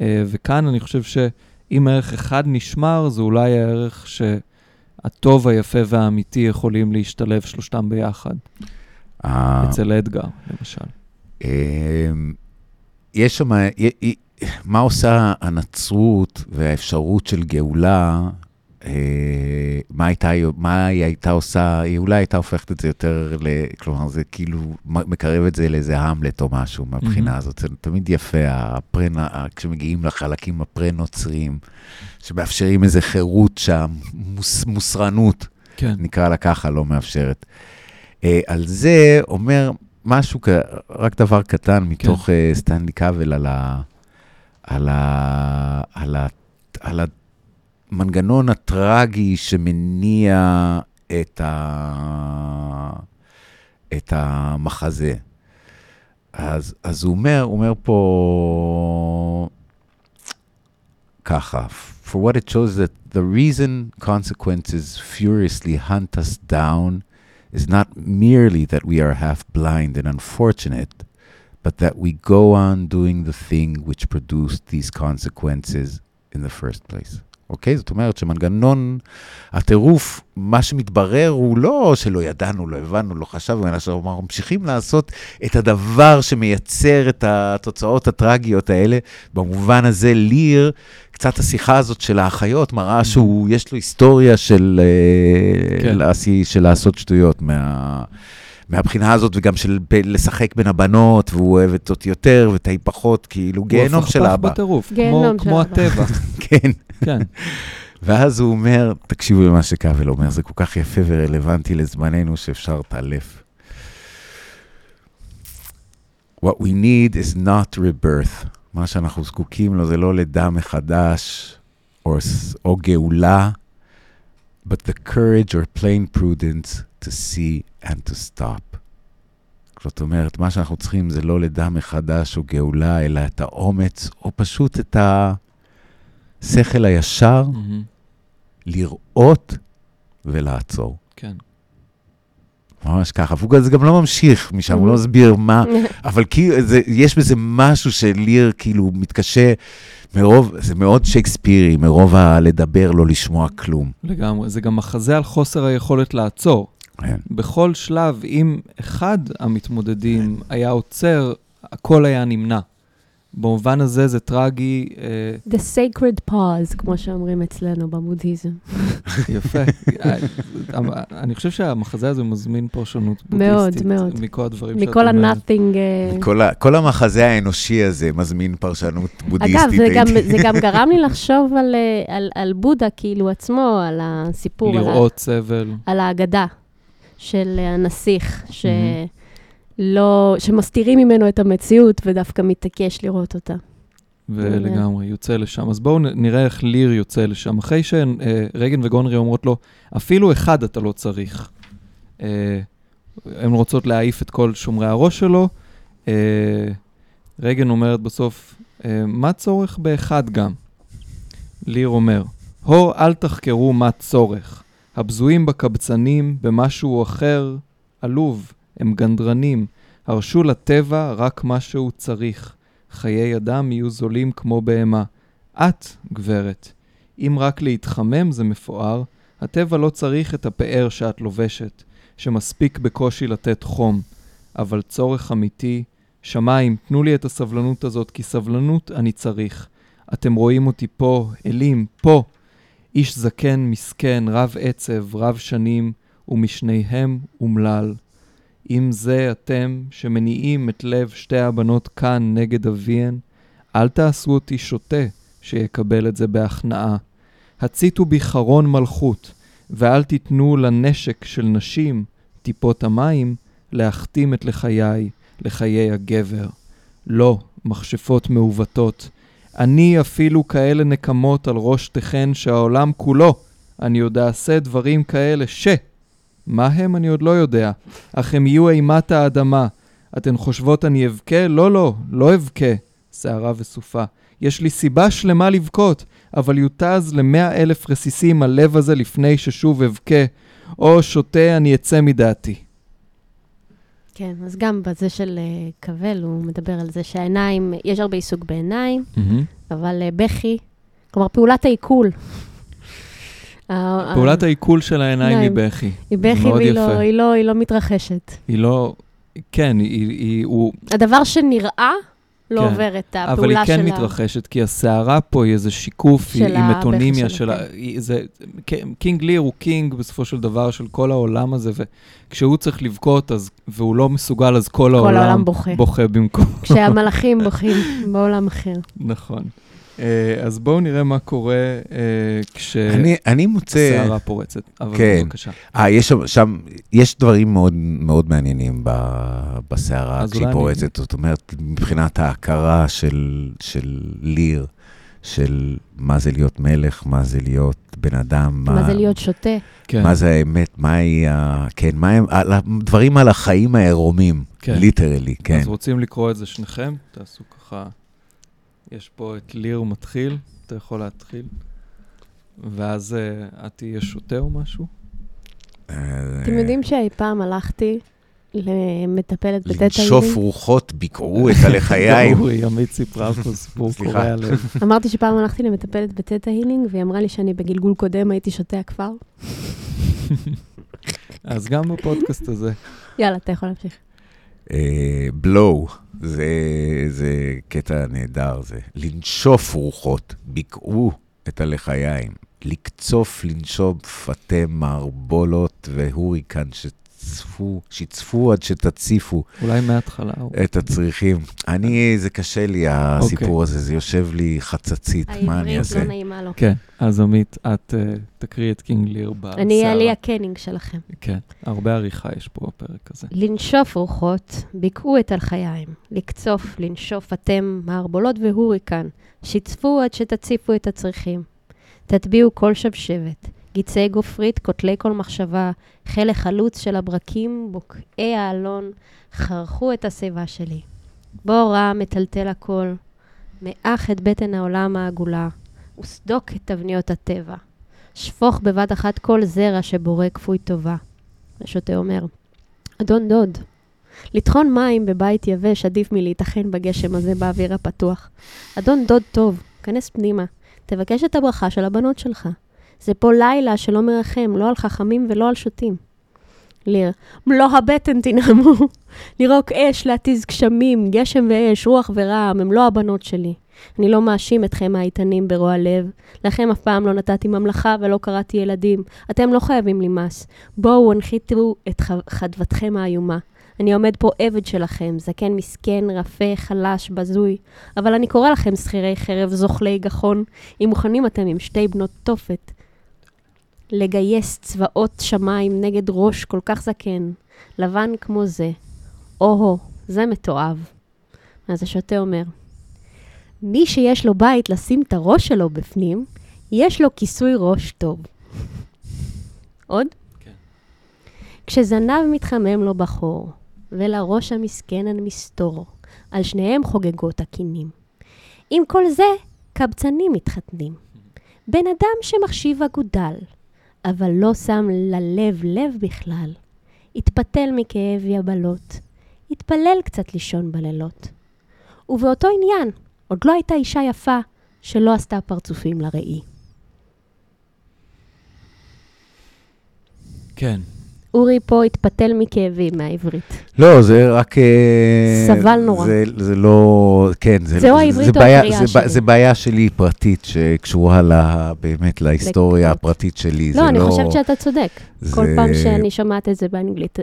אה, וכאן אני חושב שאם ערך אחד נשמר, זה אולי הערך שהטוב, היפה והאמיתי יכולים להשתלב שלושתם ביחד, אצל אדגר, למשל. אמ, יש שם, מה עושה הנצרות והאפשרות של גאולה, אה, מה, הייתה, מה היא הייתה עושה, היא אולי הייתה הופכת את זה יותר, ל, כלומר, זה כאילו מקרב את זה לאיזה המלט או משהו מהבחינה. הזאת. זה תמיד יפה, הפרן, כשמגיעים לחלקים הפרה-נוצריים, שמאפשרים איזה חירות שם, מוס, מוסרנות. כן. נקרא לה ככה, לא מאפשרת. אה, על זה אומר משהו, רק דבר קטן מתוך כן. אה, סטנלי קאבל על, ה, על, ה, על, ה, על המנגנון הטרגי שמניע את, ה, את המחזה. אז, אז הוא אומר, הוא אומר פה ככה, for what it shows that the reason consequences furiously hunt us down is not merely that we are half blind and unfortunate, but that we go on doing the thing which produced these consequences in the first place. אוקיי? זאת אומרת שמנגנון הטירוף, מה שמתברר הוא לא שלא ידענו, לא הבנו, לא חשבנו, אלא שאנחנו ממשיכים לעשות את הדבר שמייצר את התוצאות הטרגיות האלה. במובן הזה, ליר, קצת השיחה הזאת של האחיות מראה שהוא, יש לו היסטוריה של, אה, כן. לעשי- של לעשות שטויות מה... מהבחינה הזאת, וגם של ב- לשחק בין הבנות, והוא אוהב את זאת יותר ואת ההיא פחות, כאילו גיהנום של הוא אבא. הפכפך בטירוף, כמו- של כמו אבא. הטבע. כן. כן. ואז הוא אומר, תקשיבו למה שקאבל אומר, זה כל כך יפה ורלוונטי לזמננו שאפשר לטלף. What we need is not rebirth. מה שאנחנו זקוקים לו זה לא לידה מחדש או, או גאולה, but the courage or plain prudence to see and to stop. זאת אומרת, מה שאנחנו צריכים זה לא לידה מחדש או גאולה, אלא את האומץ, או פשוט את השכל הישר מהמם. לראות ולעצור. כן. ממש ככה. והוא גם- זה גם לא ממשיך משם, הוא לא מסביר מה, אבל כאילו, זה, יש בזה משהו שליר כאילו מתקשה מרוב, זה מאוד שייקספירי, מרוב הלדבר, לא לשמוע כלום. לגמרי. זה גם מחזה על חוסר היכולת לעצור. כן. בכל שלב, אם אחד המתמודדים היה עוצר, הכל היה נמנע. במובן הזה זה טרגי, אה, The sacred pause, כמו שאומרים אצלנו במודהיזם. יפה. אה, אני חושב שהמחזה הזה מזמין פרשנות מאוד, בודהיסטית. מאוד. מכל הדברים שאת מכל אומרת. ה-nothing... אה, כל, ה, כל המחזה האנושי הזה מזמין פרשנות בודהיסטית. אגב, זה גם, הייתי- זה גם גרם לי לחשוב על, בודה, כאילו עצמו, על הסיפור, לראות סבל. על האגדה של הנסיך, Mhm. שלא, שמסתירים ממנו את המציאות ודווקא מתעקש לראות אותה. ולגמרי, יוצא לשם. אז בואו נראה איך ליר יוצא לשם. אחרי שרגן וגונרי אומרות לו, אפילו אחד אתה לא צריך. אה, הן רוצות להעיף את כל שומרי הראש שלו. אה, רגן אומרת בסוף, אה, מה צורך באחד גם? ליר אומר, הו, אל תחקרו מה צורך. הבזויים בקבצנים, במשהו אחר, עלוב, הם גנדרנים. הרשו לטבע רק מה שהוא צריך. חיי אדם יהיו זולים כמו בהמה. את, גברת, אם רק להתחמם זה מפואר, הטבע לא צריך את הפאר שאת לובשת, שמספיק בקושי לתת חום. אבל צורך אמיתי, שמיים, תנו לי את הסבלנות הזאת, כי סבלנות אני צריך. אתם רואים אותי פה, אלים, פה. איש זקן, מסכן, רב עצב, רב שנים, ומשניהם אומלל. אם זה אתם שמניעים את לב שתי הבנות כאן נגד אביהן, אל תעשו אותי שוטה שיקבל את זה בהכנעה. הציתו בי חרון מלכות, ואל תיתנו לנשק של נשים, טיפות המים, להכתים את לחיי, לחיי הגבר. לא, מכשפות מעוותות. אני אפילו כאלה נקמות על ראש תכן שהעולם כולו, אני עוד אעשה דברים כאלה ש... מה הם אני עוד לא יודע, אך הם יהיו אימת האדמה. אתן חושבות אני אבכה? לא, לא, לא אבכה. שערה וסופה. יש לי סיבה שלמה לבכות, אבל יותז למאה אלף רסיסים הלב הזה לפני ששוב אבכה, או שותה אני אצא מדעתי. כן, אז גם בזה של אה, קבל, הוא מדבר על זה שהעיניים, יש הרבה עיסוק בעיניים, אבל אה, בכי, כלומר, פעולת העיכול. ה- פעולת העיכול של העיניים היא עיניים. בכי. היא בכי והיא לא. היא, לא, היא לא מתרחשת. היא לא... כן, היא... היא הוא, הדבר שנראה לא כן. עובר את הפעולה אבל היא כן שלה. מתרחשת, כי הסערה פה היא איזה שיקוף, היא, היא מטונימיה שלה, של... ה- כן. היא- זה, ק- king ליר הוא king בסופו של דבר של כל העולם הזה, וכשהוא צריך לבכות, אז, והוא לא מסוגל, אז כל, כל העולם, העולם בוכה. בוכה במקום. כשהמלאכים בוכים בעולם אחר. נכון. אה, אז בואו נראה מה קורה אה, אני, אני מוצא... כשסערה פורצת. אבל כן. בבקשה. אה, יש שם, שם, יש דברים מאוד, מאוד מעניינים ב, בסערה כשהיא אולי אני- פורצת. זאת אומרת, מבחינת ההכרה של, של ליר, של מה זה להיות מלך, מה זה להיות בן אדם, מה זה להיות שוטה? כן, מה זה האמת, מהי ה... כן, מה הם... על הדברים על החיים העירומים, כן. ליטרלי, כן. אז רוצים לקרוא את זה שניכם? תעשו ככה. יש פה את ליר מתחיל, אתה יכול להתחיל. ואז אה, את תהיה שותה או משהו? אה, אתם יודעים שאי פעם הלכתי למטפלת בטטה לנשוף הילינג. רוחות, ביקרו את הלחיים. אורי, עמית סיפרה פה סיפור. קורע לב. אמרתי שפעם הלכתי למטפלת בטטה הילינג, והיא אמרה לי שאני בגלגול קודם הייתי שותה הכפר. אז גם בפודקאסט הזה. יאללה, אתה יכול להמשיך. בלואו, זה, זה קטע נהדר, זה לנשוף רוחות, ביקעו את הלחיים, לקצוף, לנשוף פתי מערבולות והוריקן שצפו, שיצפו עד שתציפו אולי מההתחלה. את הצריכים. אני, זה קשה לי הסיפור הזה, זה יושב לי חצצית, מה אני העברית אעשה? לא נעימה לו. כן, אז עמית, את אה, תקריאי את קינג ליר בסערה. אני אהיה לי הקנינג שלכם. כן, הרבה עריכה יש פה בפרק הזה. לנשוף רוחות, ביקעו את הלחיים. לקצוף, לנשוף אתם, מערבולות והוריקן. שיצפו עד שתציפו את הצריכים. תטביעו כל שבשבת. גיצי גופרית, קוטלי כל מחשבה, חלק חלוץ של הברקים, בוקעי האלון, חרכו את השיבה שלי. בוא רע מטלטל הכל, מאח את בטן העולם העגולה, וסדוק את תבניות הטבע. שפוך בבת אחת כל זרע שבורא כפוי טובה. השוטה אומר, אדון דוד, לטחון מים בבית יבש עדיף מלהיטחן בגשם הזה באוויר הפתוח. אדון דוד טוב, כנס פנימה, תבקש את הברכה של הבנות שלך. זה פה לילה שלא מרחם, לא על חכמים ולא על שוטים. ליר, מלוא הבטן תנעמו. לירוק אש, להתיז גשמים, גשם ואש, רוח ורעם, הם לא הבנות שלי. אני לא מאשים אתכם האיתנים ברוע לב. לכם אף פעם לא נתתי ממלכה ולא קראתי ילדים. אתם לא חייבים לי מס. בואו הנחיתו את חדוותכם האיומה. אני עומד פה עבד שלכם, זקן מסכן, רפה, חלש, בזוי. אבל אני קורא לכם שכירי חרב, זוחלי גחון. אם מוכנים אתם עם שתי בנות תופת. לגייס צבאות שמיים נגד ראש כל כך זקן, לבן כמו זה. או-הו, זה מתועב. אז השוטה אומר, מי שיש לו בית לשים את הראש שלו בפנים, יש לו כיסוי ראש טוב. עוד? כן. כשזנב מתחמם לו בחור, ולראש המסכן המסתור, על שניהם חוגגות הקינים. עם כל זה, קבצנים מתחתנים. בן אדם שמחשיב אגודל, אבל לא שם ללב לב בכלל. התפתל מכאב יבלות, התפלל קצת לישון בלילות. ובאותו עניין, עוד לא הייתה אישה יפה שלא עשתה פרצופים לראי. כן. אורי פה התפתל מכאבים מהעברית. לא, זה רק... אה, סבל נורא. זה, זה לא... כן, זה... זהו זה- העברית זה או בעיה- הקריאה זה, שלי? זה בעיה שלי פרטית, שקשורה לה, באמת להיסטוריה לקרות. הפרטית שלי. לא, אני לא... חושבת שאתה צודק. זה- כל פעם שאני שומעת את זה באנגלית,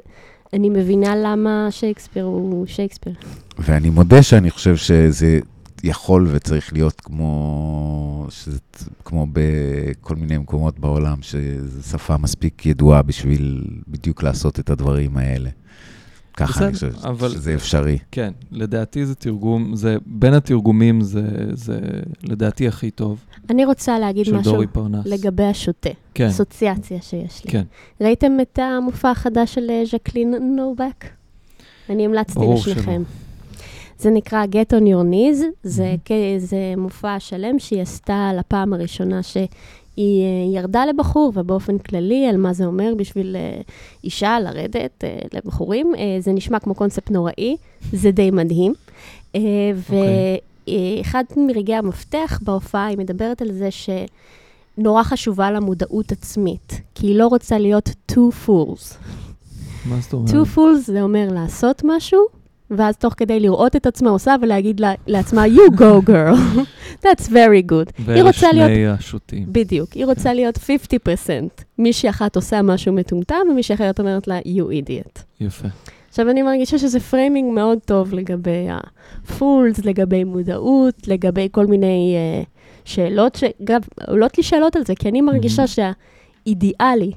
אני מבינה למה שייקספיר הוא שייקספיר. ואני מודה שאני חושב שזה יכול וצריך להיות כמו, שזה, כמו בכל מיני מקומות בעולם, שזו שפה מספיק ידועה בשביל בדיוק לעשות את הדברים האלה. ככה אני בסדר, חושב אבל- שזה אפשרי. כן, לדעתי זה תרגום, זה, בין התרגומים זה, זה לדעתי הכי טוב, אני רוצה להגיד משהו. לגבי השוטה, כן, אסוציאציה שיש לי. כן. ראיתם את המופע החדש של אה, ז'קלין נובק? אני המלצתי לשניכם. זה נקרא Get on your knees, זה, זה מופע שלם שהיא עשתה לפעם הראשונה שהיא אה, ירדה לבחור, ובאופן כללי על מה זה אומר בשביל אה, אישה לרדת אה, לבחורים. זה נשמע כמו קונספט נוראי, זה די מדהים. אוקיי. ואחד מרגעי המפתח בהופעה, היא מדברת על זה שנורא חשובה לה מודעות עצמית, כי היא לא רוצה להיות two fools. מה זאת אומרת? two fools זה אומר לעשות משהו, ואז תוך כדי לראות את עצמה עושה ולהגיד לה, לעצמה, you go girl, that's very good. ואלה שני השוטים. בדיוק, היא רוצה להיות 50%. מישהי אחת עושה משהו מטומטם, ומישהי אחרת אומרת לה, you idiot. יפה. עכשיו, אני מרגישה שזה framing מאוד טוב לגבי ה fools, לגבי מודעות, לגבי כל מיני uh, שאלות, שאגב, עולות לי שאלות על זה, כי אני מרגישה מהמם. שהאידיאלי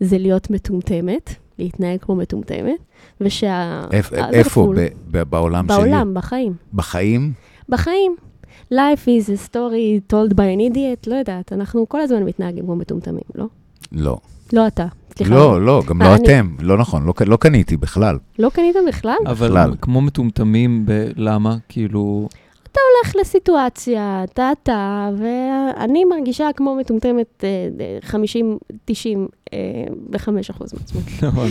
זה להיות מטומטמת, להתנהג כמו מטומטמת, ושה... איפ- ה- איפה? בחו"ל. ב- ב- בעולם שלי? בעולם, בחיים. בחיים? בחיים. Life is a story told by an idiot, לא יודעת, אנחנו כל הזמן מתנהגים כמו מטומטמים, לא? לא. לא אתה, סליחה. לא, לא, גם אה, לא אני- אתם. לא נכון, לא לא קניתי בכלל. לא קנית בכלל? אבל בכלל. כמו מטומטמים, ב- למה? כאילו, הולך לסיטואציה, טה-טה, ואני מרגישה כמו מטומטמת אה, 50, 90 אה, ו-5 אחוז מעצמי. נכון,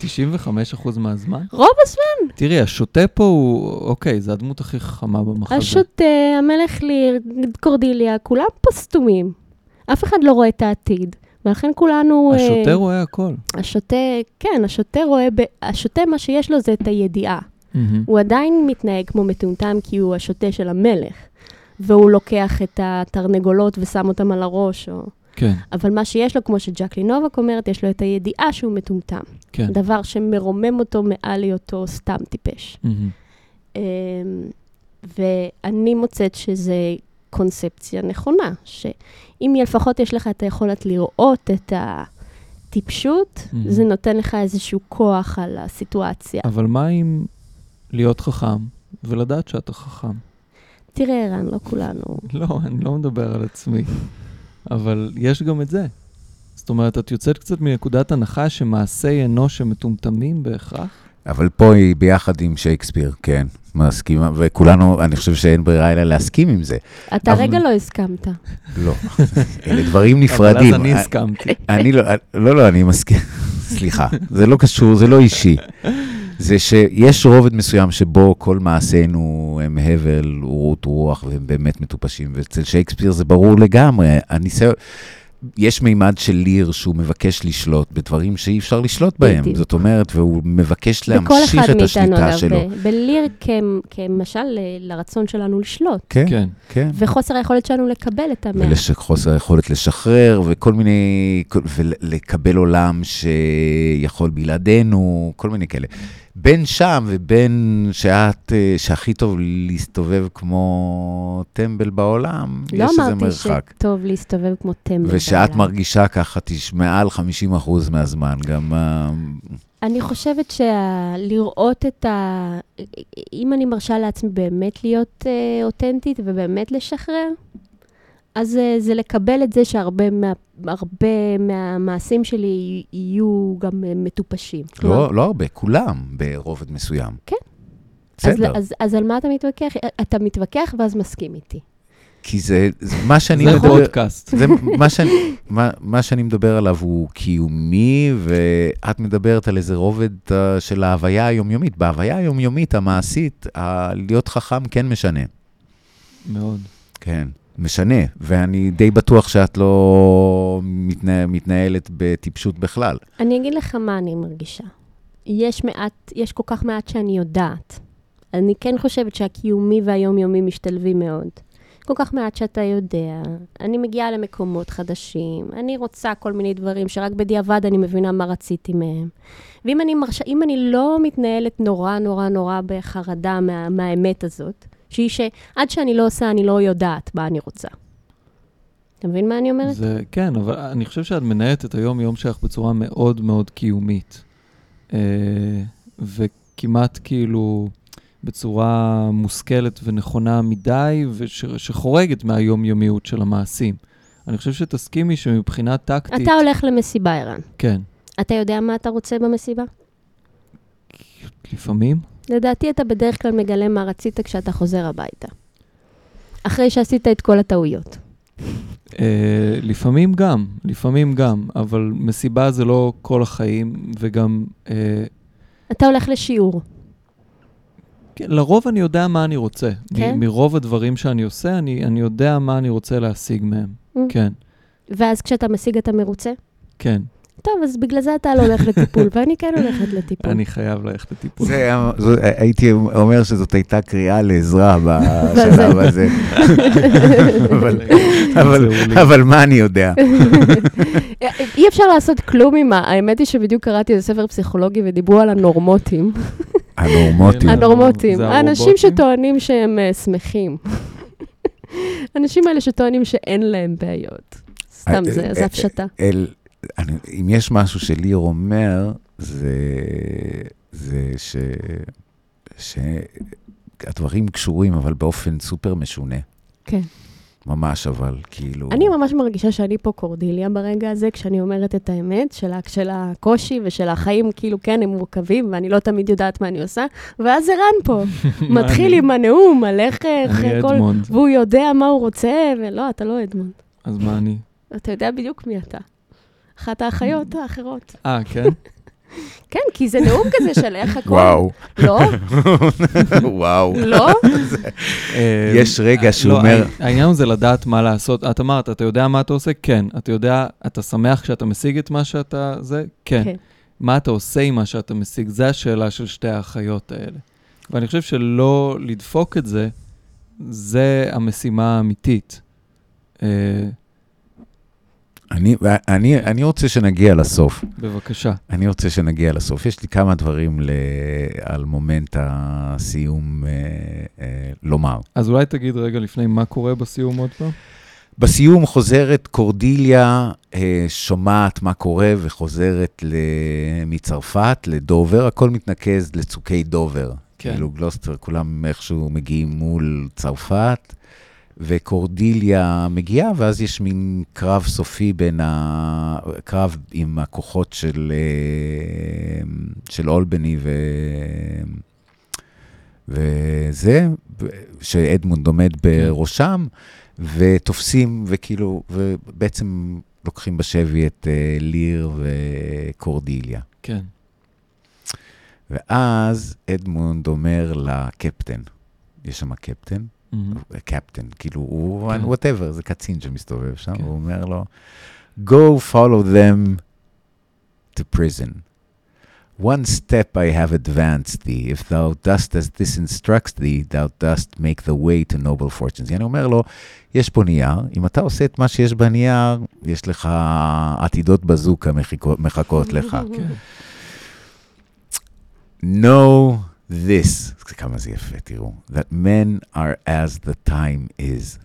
95% מהזמן? רוב הזמן. תראי, השוטה פה הוא, אוקיי, זה הדמות הכי חכמה במחזה. השוטה, המלך ליר, קורדיליה, כולם פה סתומים. אף אחד לא רואה את העתיד. ולכן כולנו... אה, השוטה רואה הכל. השוטה, כן, השוטה רואה, ב... השוטה, מה שיש לו זה את הידיעה. מהמם. הוא עדיין מתנהג כמו מטומטם כי הוא השוטה של המלך. והוא לוקח את התרנגולות ושם אותם על הראש, או... כן, אבל מה שיש לו, כמו שג'קלי נובק אומרת, יש לו את הידיעה שהוא מטומטם. כן. דבר שמרומם אותו מעל היותו סתם טיפש. מהמם. אמ, ואני מוצאת שזה קונספציה נכונה, שאם לפחות יש לך את היכולת לראות את הטיפשות, Mhm. זה נותן לך איזשהו כוח על הסיטואציה. אבל מה עם להיות חכם ולדעת שאתה חכם? תראה, ערן, לא כולנו... לא, אני לא מדבר על עצמי, אבל יש גם את זה. זאת אומרת, את יוצאת קצת מנקודת הנחה שמעשי אנוש הם מטומטמים בהכרח? אבל פה היא ביחד עם שייקספיר, כן, מסכימה, וכולנו, אני חושב שאין ברירה אלא להסכים עם זה. אתה אבל- רגע לא הסכמת. לא, אלה דברים נפרדים. אבל אז אני הסכמתי. אני לא, לא, לא, אני מסכים. סליחה, זה לא קשור, זה לא אישי. זה שיש רובד מסוים שבו כל מעשינו הם הבל, רות רוח, והם באמת מטופשים, ואצל שייקספיר זה ברור לגמרי. הניסיון... יש מימד של ליר שהוא מבקש לשלוט בדברים שאי אפשר לשלוט בהם. בדיוק. זאת אומרת, והוא מבקש בכל להמשיך אחד את מאיתנו, השליטה אגב, שלו. ב- בליר כ- כמשל ל- לרצון שלנו לשלוט, כן, כן. כן. וחוסר היכולת שלנו לקבל את המאה. וחוסר היכולת לשחרר, וכל מיני, ולקבל עולם שיכול בלעדינו, כל מיני כאלה. בין שם ובין שאת, אה, שהכי טוב להסתובב כמו טמבל בעולם, לא יש איזה אמרתי מרחק. שטוב להסתובב כמו טמבל. ושאת בעולם. מרגישה ככה מעל 50% מהזמן, גם... אה, אני חושבת שלראות את ה... אם אני מרשה לעצמי באמת להיות אה, אותנטית ובאמת לשחרר, אז אה, זה לקבל את זה שהרבה מה, הרבה מהמעשים שלי יהיו גם אה, מטופשים. כלומר, לא, לא הרבה, כולם ברובד מסוים. כן. אז, בסדר, אז, אז על מה אתה מתווכח? אתה מתווכח ואז מסכים איתי. כי זה, זה מה שאני זה מדבר... פודקאסט. זה מה שאני, מה, מה שאני מדבר עליו הוא קיומי, ואת מדברת על איזה רובד uh, של ההוויה היומיומית. בהוויה היומיומית, המעשית, ה- להיות חכם כן משנה. מאוד. כן, משנה. ואני די בטוח שאת לא מתנה, מתנהלת בטיפשות בכלל. אני אגיד לך מה אני מרגישה. יש מעט, יש כל כך מעט שאני יודעת. אני כן חושבת שהקיומי והיומיומי משתלבים מאוד. כל כך מעט שאתה יודע, אני מגיעה למקומות חדשים, אני רוצה כל מיני דברים שרק בדיעבד אני מבינה מה רציתי מהם. ואם אני, מרש... אני לא מתנהלת נורא נורא נורא בחרדה מה... מהאמת הזאת, שהיא שעד שאני לא עושה, אני לא יודעת מה אני רוצה. אתה מבין מה אני אומרת? זה, כן, אבל אני חושב שאת מנהלת את היום-יום שלך בצורה מאוד מאוד קיומית. אה, וכמעט כאילו בצורה מושכלת ונכונה מדי, ושחורגת מהיומיומיות של המעשים. אני חושב שתסכימי שמבחינה טקטית... אתה הולך למסיבה, ערן. כן. אתה יודע מה אתה רוצה במסיבה? לפעמים? לדעתי אתה בדרך כלל מגלה מה רצית כשאתה חוזר הביתה. אחרי שעשית את כל הטעויות. אה, לפעמים גם, לפעמים גם, אבל מסיבה זה לא כל החיים, וגם... אה, אתה הולך לשיעור. כן, לרוב אני יודע מה אני רוצה. מ- כן? מרוב הדברים שאני עושה, אני, אני יודע מה אני רוצה להשיג מהם. Mm. כן, ואז כשאתה משיג אתה מרוצה? כן. טוב, אז בגלל זה אתה לא הולך לטיפול, ואני כן הולכת לטיפול. אני חייב ללכת לטיפול. זה, היה- זו- הייתי אומר שזאת הייתה קריאה לעזרה בשלב הזה. אבל, אבל, אבל מה אני יודע? אי אפשר לעשות כלום עם ה... האמת היא שבדיוק קראתי איזה ספר פסיכולוגי ודיברו על הנורמוטים. הנורמוטים. הנור- הנורמוטים. האנשים? שטוענים שהם אה, שמחים. האנשים האלה שטוענים שאין להם בעיות. סתם, אה, זה אה, זה הפשטה. אני, אם יש משהו שליר אומר, זה, זה ש, שהדברים קשורים, אבל באופן סופר משונה. כן. ממש, אבל כאילו... אני ממש מרגישה שאני פה קורדיליה ברגע הזה, כשאני אומרת את האמת של, של הקושי ושל החיים, כאילו, כן, הם מורכבים, ואני לא תמיד יודעת מה אני עושה, ואז ערן פה, מתחיל? עם הנאום על איך... אני אדמונד. והוא יודע מה הוא רוצה, ולא, אתה לא אדמונד. אז מה אני? אתה יודע בדיוק מי אתה. אחת האחיות האחרות. אה, כן? כן, כי זה נאום כזה של איך הכל... וואו, לא? וואו. לא? אה, יש רגע שהוא לא, אומר- העניין- הוא זה לדעת מה לעשות. את אמרת, אתה יודע מה אתה עושה? כן. אתה יודע, אתה שמח כשאתה משיג את מה שאתה... זה? כן. כן. מה אתה עושה עם מה שאתה משיג? זו השאלה של שתי האחיות האלה. ואני חושב שלא לדפוק את זה, זה המשימה האמיתית. אני, אני, אני רוצה שנגיע לסוף. בבקשה. אני רוצה שנגיע לסוף. יש לי כמה דברים ל... על מומנט הסיום אה, אה, לומר. אז אולי תגיד רגע לפני מה קורה בסיום עוד פעם? בסיום חוזרת קורדיליה, אה, שומעת מה קורה וחוזרת. מצרפת לדובר, הכל מתנקז לצוקי דובר. כן. כאילו גלוסטר, כולם איכשהו מגיעים מול צרפת, וקורדיליה מגיעה, ואז יש מין קרב סופי בין ה... קרב עם הכוחות של, אה, של אולבני ו... וזה, שאדמונד עומד בראשם, ותופסים, וכאילו, ובעצם לוקחים בשבי את אה, ליר וקורדיליה. כן. ואז אדמונד אומר לקפטן, יש שם קפטן. קפטן, כאילו הוא, כן. whatever, זה קצין שמסתובב שם, כן. הוא אומר לו, Go follow them to prison. One step I have advanced thee, if thou dost as this instructs thee, thou dost make thy way to noble fortunes. אני אומר לו, יש פה נייר, אם אתה עושה את מה שיש בנייר, יש לך עתידות בזוקה מחכות- לך. כן. This, כמה זה יפה, תראו, that men are as the time is.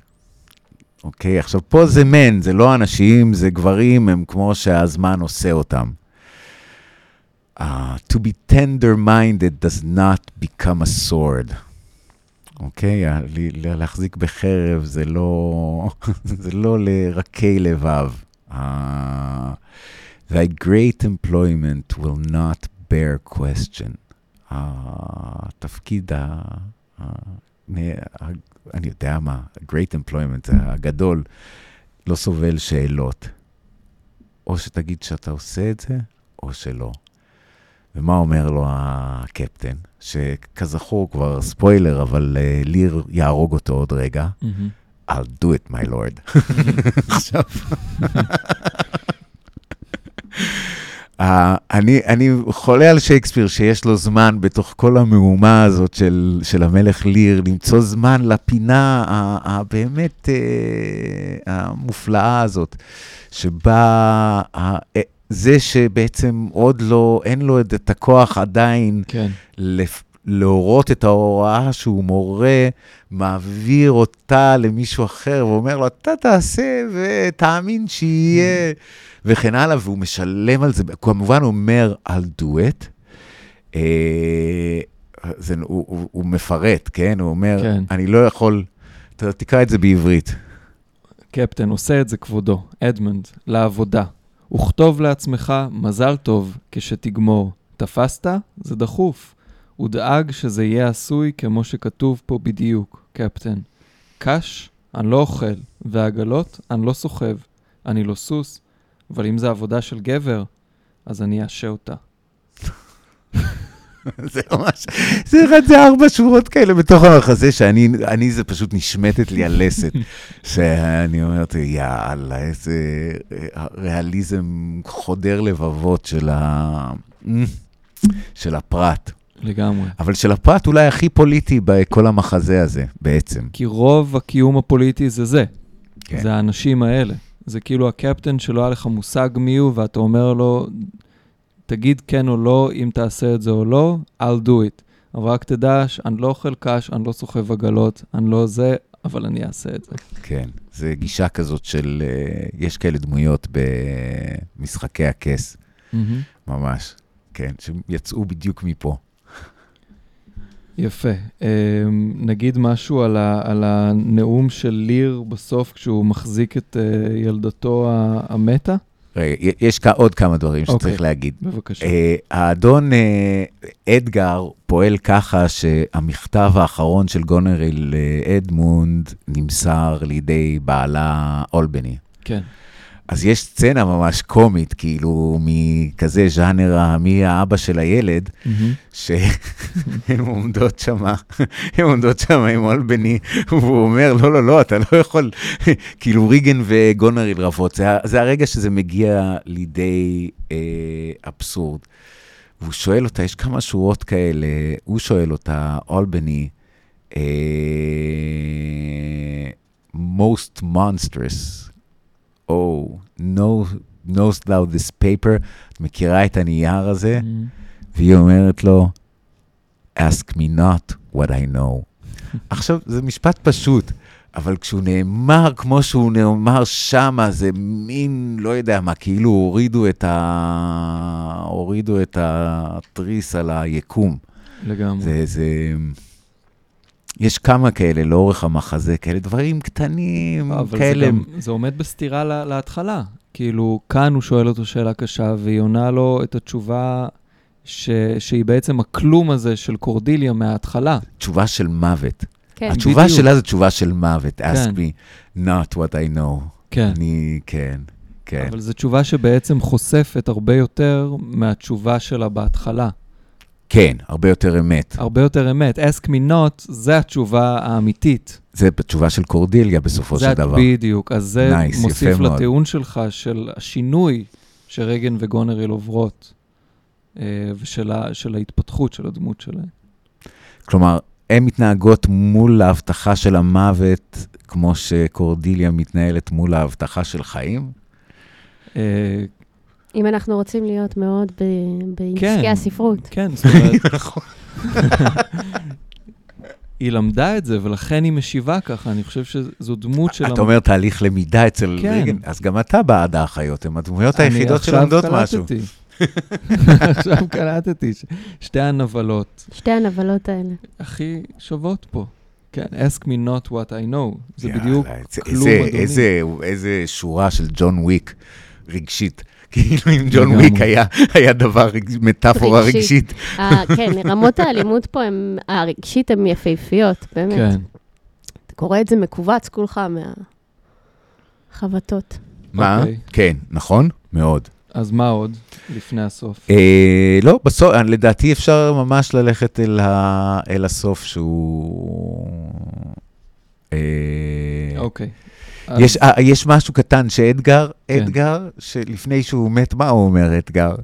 אוקיי, עכשיו פה זה men, זה לא אנשים, זה גברים, הם כמו שהזמן עושה אותם. Uh, to be tender-minded does not become a sword. אוקיי, ל- להחזיק בחרב זה לא, זה לא לרכי לבב. Uh, thy great employment will not bear question. התפקיד, ה... אני יודע מה, great employment הגדול, לא סובל שאלות. או שתגיד שאתה עושה את זה, או שלא. ומה אומר לו הקפטן? שכזכור כבר ספוילר, אבל uh, ליר יהרוג אותו עוד רגע. I'll do it, my lord. עכשיו, אה, אני, אני חולה על שייקספיר שיש לו זמן בתוך כל המהומה הזאת של, של המלך ליר, למצוא זמן לפינה הבאמת אה, המופלאה הזאת, שבה אה, זה שבעצם עוד לא, אין לו את את הכוח עדיין כן. לפ... להורות את ההוראה שהוא מורה, מעביר אותה למישהו אחר ואומר לו, אתה תעשה ותאמין שיהיה, וכן הלאה, והוא משלם על זה, כמובן הוא אומר, I'll do it. אה, זה, הוא, הוא, הוא מפרט, כן? הוא אומר, כן. אני לא יכול, אתה תקרא את זה בעברית. קפטן, עושה את זה כבודו, אדמונד, לעבודה. וכתוב לעצמך, מזל טוב כשתגמור. תפסת? זה דחוף. ודאג שזה יהיה עשוי כמו שכתוב פה בדיוק, קפטן. קש, אני לא אוכל, ועגלות, אני לא סוחב. אני לא סוס, אבל אם זה עבודה של גבר, אז אני אעשה אותה. זה ממש, זה אחד, זה ארבע שורות כאלה בתוך המחזה, שאני, אני, זה פשוט נשמטת לי הלסת. שאני אומרת, יאללה, איזה אה, ריאליזם חודר לבבות של, ה... של הפרט. לגמרי. אבל של הפרט אולי הכי פוליטי בכל המחזה הזה, בעצם. כי רוב הקיום הפוליטי זה זה. כן. זה האנשים האלה. זה כאילו הקפטן שלא היה לך מושג מי הוא, ואתה אומר לו, תגיד כן או לא, אם תעשה את זה או לא, I'll do it. אבל רק תדע שאני לא אוכל קש, אני לא סוחב עגלות, אני לא זה, אבל אני אעשה את זה. כן, זה גישה כזאת של, אה, יש כאלה דמויות במשחקי הכס, מהמם. ממש, כן, שיצאו בדיוק מפה. יפה. אמ, נגיד משהו על, ה, על הנאום של ליר בסוף, כשהוא מחזיק את uh, ילדתו המתה? רגע, יש עוד כמה דברים שצריך אוקיי. להגיד. בבקשה. אה, האדון אה, אדגר פועל ככה שהמכתב האחרון של גונריל לאדמונד נמסר לידי בעלה אולבני. כן. אז יש סצנה ממש קומית, כאילו, מכזה ז'אנר, מי האבא של הילד. שהן עומדות שמה, הן עומדות שמה עם אולבני, והוא אומר, לא, לא, לא, אתה לא יכול, כאילו ריגן וגונריל רבות. זה, זה הרגע שזה מגיע לידי אה, אבסורד. והוא שואל אותה, יש כמה שורות כאלה, הוא שואל אותה, אולבני, אה, most monstrous, oh, know, knowest thou this paper, את מכירה את הנייר הזה? מהמם. והיא אומרת לו, ask me not what I know. עכשיו, זה משפט פשוט, אבל כשהוא נאמר כמו שהוא נאמר שמה, זה מין, לא יודע מה, כאילו הורידו את, ה... הורידו את התריס על היקום. לגמרי. זה, זה... יש כמה כאלה לאורך המחזה, כאלה דברים קטנים, אבל כאלה... זה, גם, זה עומד בסתירה לה, להתחלה. כאילו, כאן הוא שואל אותו שאלה קשה, והיא עונה לו את התשובה ש, שהיא בעצם הכלום הזה של קורדיליה מההתחלה. תשובה של מוות. כן. התשובה בדיוק. שלה זו תשובה של מוות. ask כן. me not what I know. כן. אני, כן, כן. אבל זו תשובה שבעצם חושפת הרבה יותר מהתשובה שלה בהתחלה. כן, הרבה יותר אמת. הרבה יותר אמת. ask me not, זה התשובה האמיתית. זה בתשובה של קורדיליה בסופו זה של דבר. בדיוק. אז זה Nice, מוסיף מאוד. לטיעון שלך של השינוי שרגן וגונריל עוברות, אה, ושל ה- של ההתפתחות של הדמות שלהן. כלומר, הן מתנהגות מול ההבטחה של המוות, כמו שקורדיליה מתנהלת מול ההבטחה של חיים? אם אנחנו רוצים להיות מאוד ב- כן. בעסקי הספרות. כן, זאת אומרת... היא למדה את זה, ולכן היא משיבה ככה. אני חושב שזו דמות של... אתה אומר תהליך למידה אצל כן. ריגן, אז גם אתה בעד האחיות, הן הדמויות היחידות שלומדות משהו. קלטתי. עכשיו קלטתי. ש- שתי הנבלות שתי הנבלות האלה. הכי שוות פה. כן, ask me not what I know. זה בדיוק יאללה, כלום, אדוני. איזה- איזה שורה של ג'ון וויק רגשית. כאילו אם ג'ון. וויק היה- היה דבר, מטאפורה רגשית. רגשית. אה, כן, רמות האלימות פה, הם- הרגשית הן יפהפיות, באמת. כן. אתה קורא את זה מכווץ כולך מהחבטות. מה? אוקיי. כן, נכון? מאוד. אז מה עוד לפני הסוף? אה, לא, בסוף, אה, לדעתי אפשר ממש ללכת אל, ה, אל הסוף שהוא... אה, אוקיי. יש, אה, יש משהו קטן שאדגר, כן. אדגר, שלפני שהוא מת, מה הוא אומר, אדגר?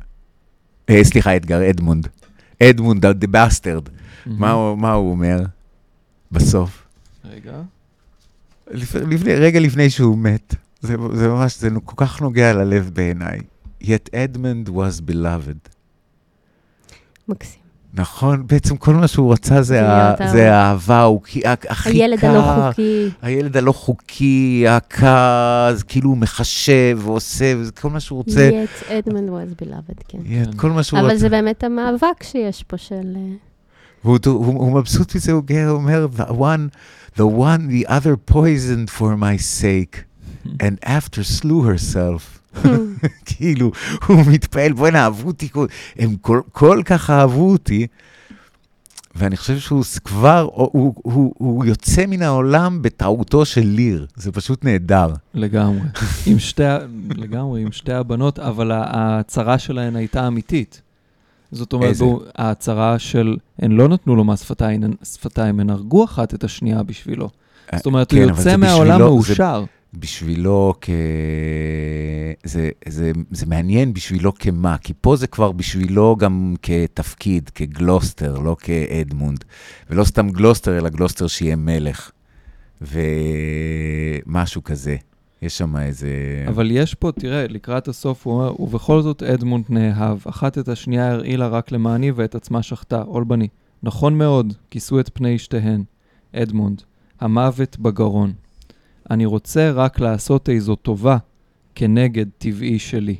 אה, סליחה, אדגר, אדמונד. אדמונד, the bastard. מהמם. מה, הוא- מה הוא אומר בסוף? רגע. לפ, לפני, רגע לפני שהוא מת. זה, זה ממש, זה כל כך נוגע ללב בעיניי. Yet Edmund was beloved. מקסים. נכון, בעצם כל מה שהוא רצה זה, זה ה- זה האהבה, הוא כי- הכי קר. הילד הלא חוקי. הילד הלא חוקי, הקר, כאילו הוא מחשב ועושה, וזה כל מה שהוא רוצה. yet Edmund was beloved, כן. Yeah, כל מה שהוא אבל רוצה. זה באמת המאבק שיש פה של... אה, והוא הוא, הוא מבסוט מזה, הוא גאה, הוא אומר, the one, the one, the other poisoned for my sake, and after slew herself. כאילו, הוא מתפעל, בוא'נה, אהבו אותי, הם כל, כל כך אהבו אותי, ואני חושב שהוא כבר, הוא, הוא, הוא, הוא יוצא מן העולם בטעותו של ליר, זה פשוט נהדר. לגמרי. עם שתי, לגמרי, עם שתי הבנות, אבל ההצהרה שלהן הייתה אמיתית. זאת אומרת, איזה? בו- ההצהרה של, הן לא נתנו לו מס שפתיים, הן- שפתיים, הן הרגו אחת את השנייה בשבילו. זאת אומרת, כן, הוא יוצא זה מהעולם בשבילו- מאושר. בשבילו כ... זה, זה, זה מעניין בשבילו כמה, כי פה זה כבר בשבילו גם כתפקיד, כגלוסטר, לא כאדמונד. ולא סתם גלוסטר, אלא גלוסטר שיהיה מלך. ומשהו כזה. יש שם איזה... אבל יש פה, תראה, לקראת הסוף הוא אומר, ובכל זאת אדמונד נאהב, אחת את השנייה הרעילה רק למעני ואת עצמה שחטה, אולבני. נכון מאוד, כיסו את פני שתיהן. אדמונד, המוות בגרון. אני רוצה רק לעשות איזו טובה כנגד טבעי שלי.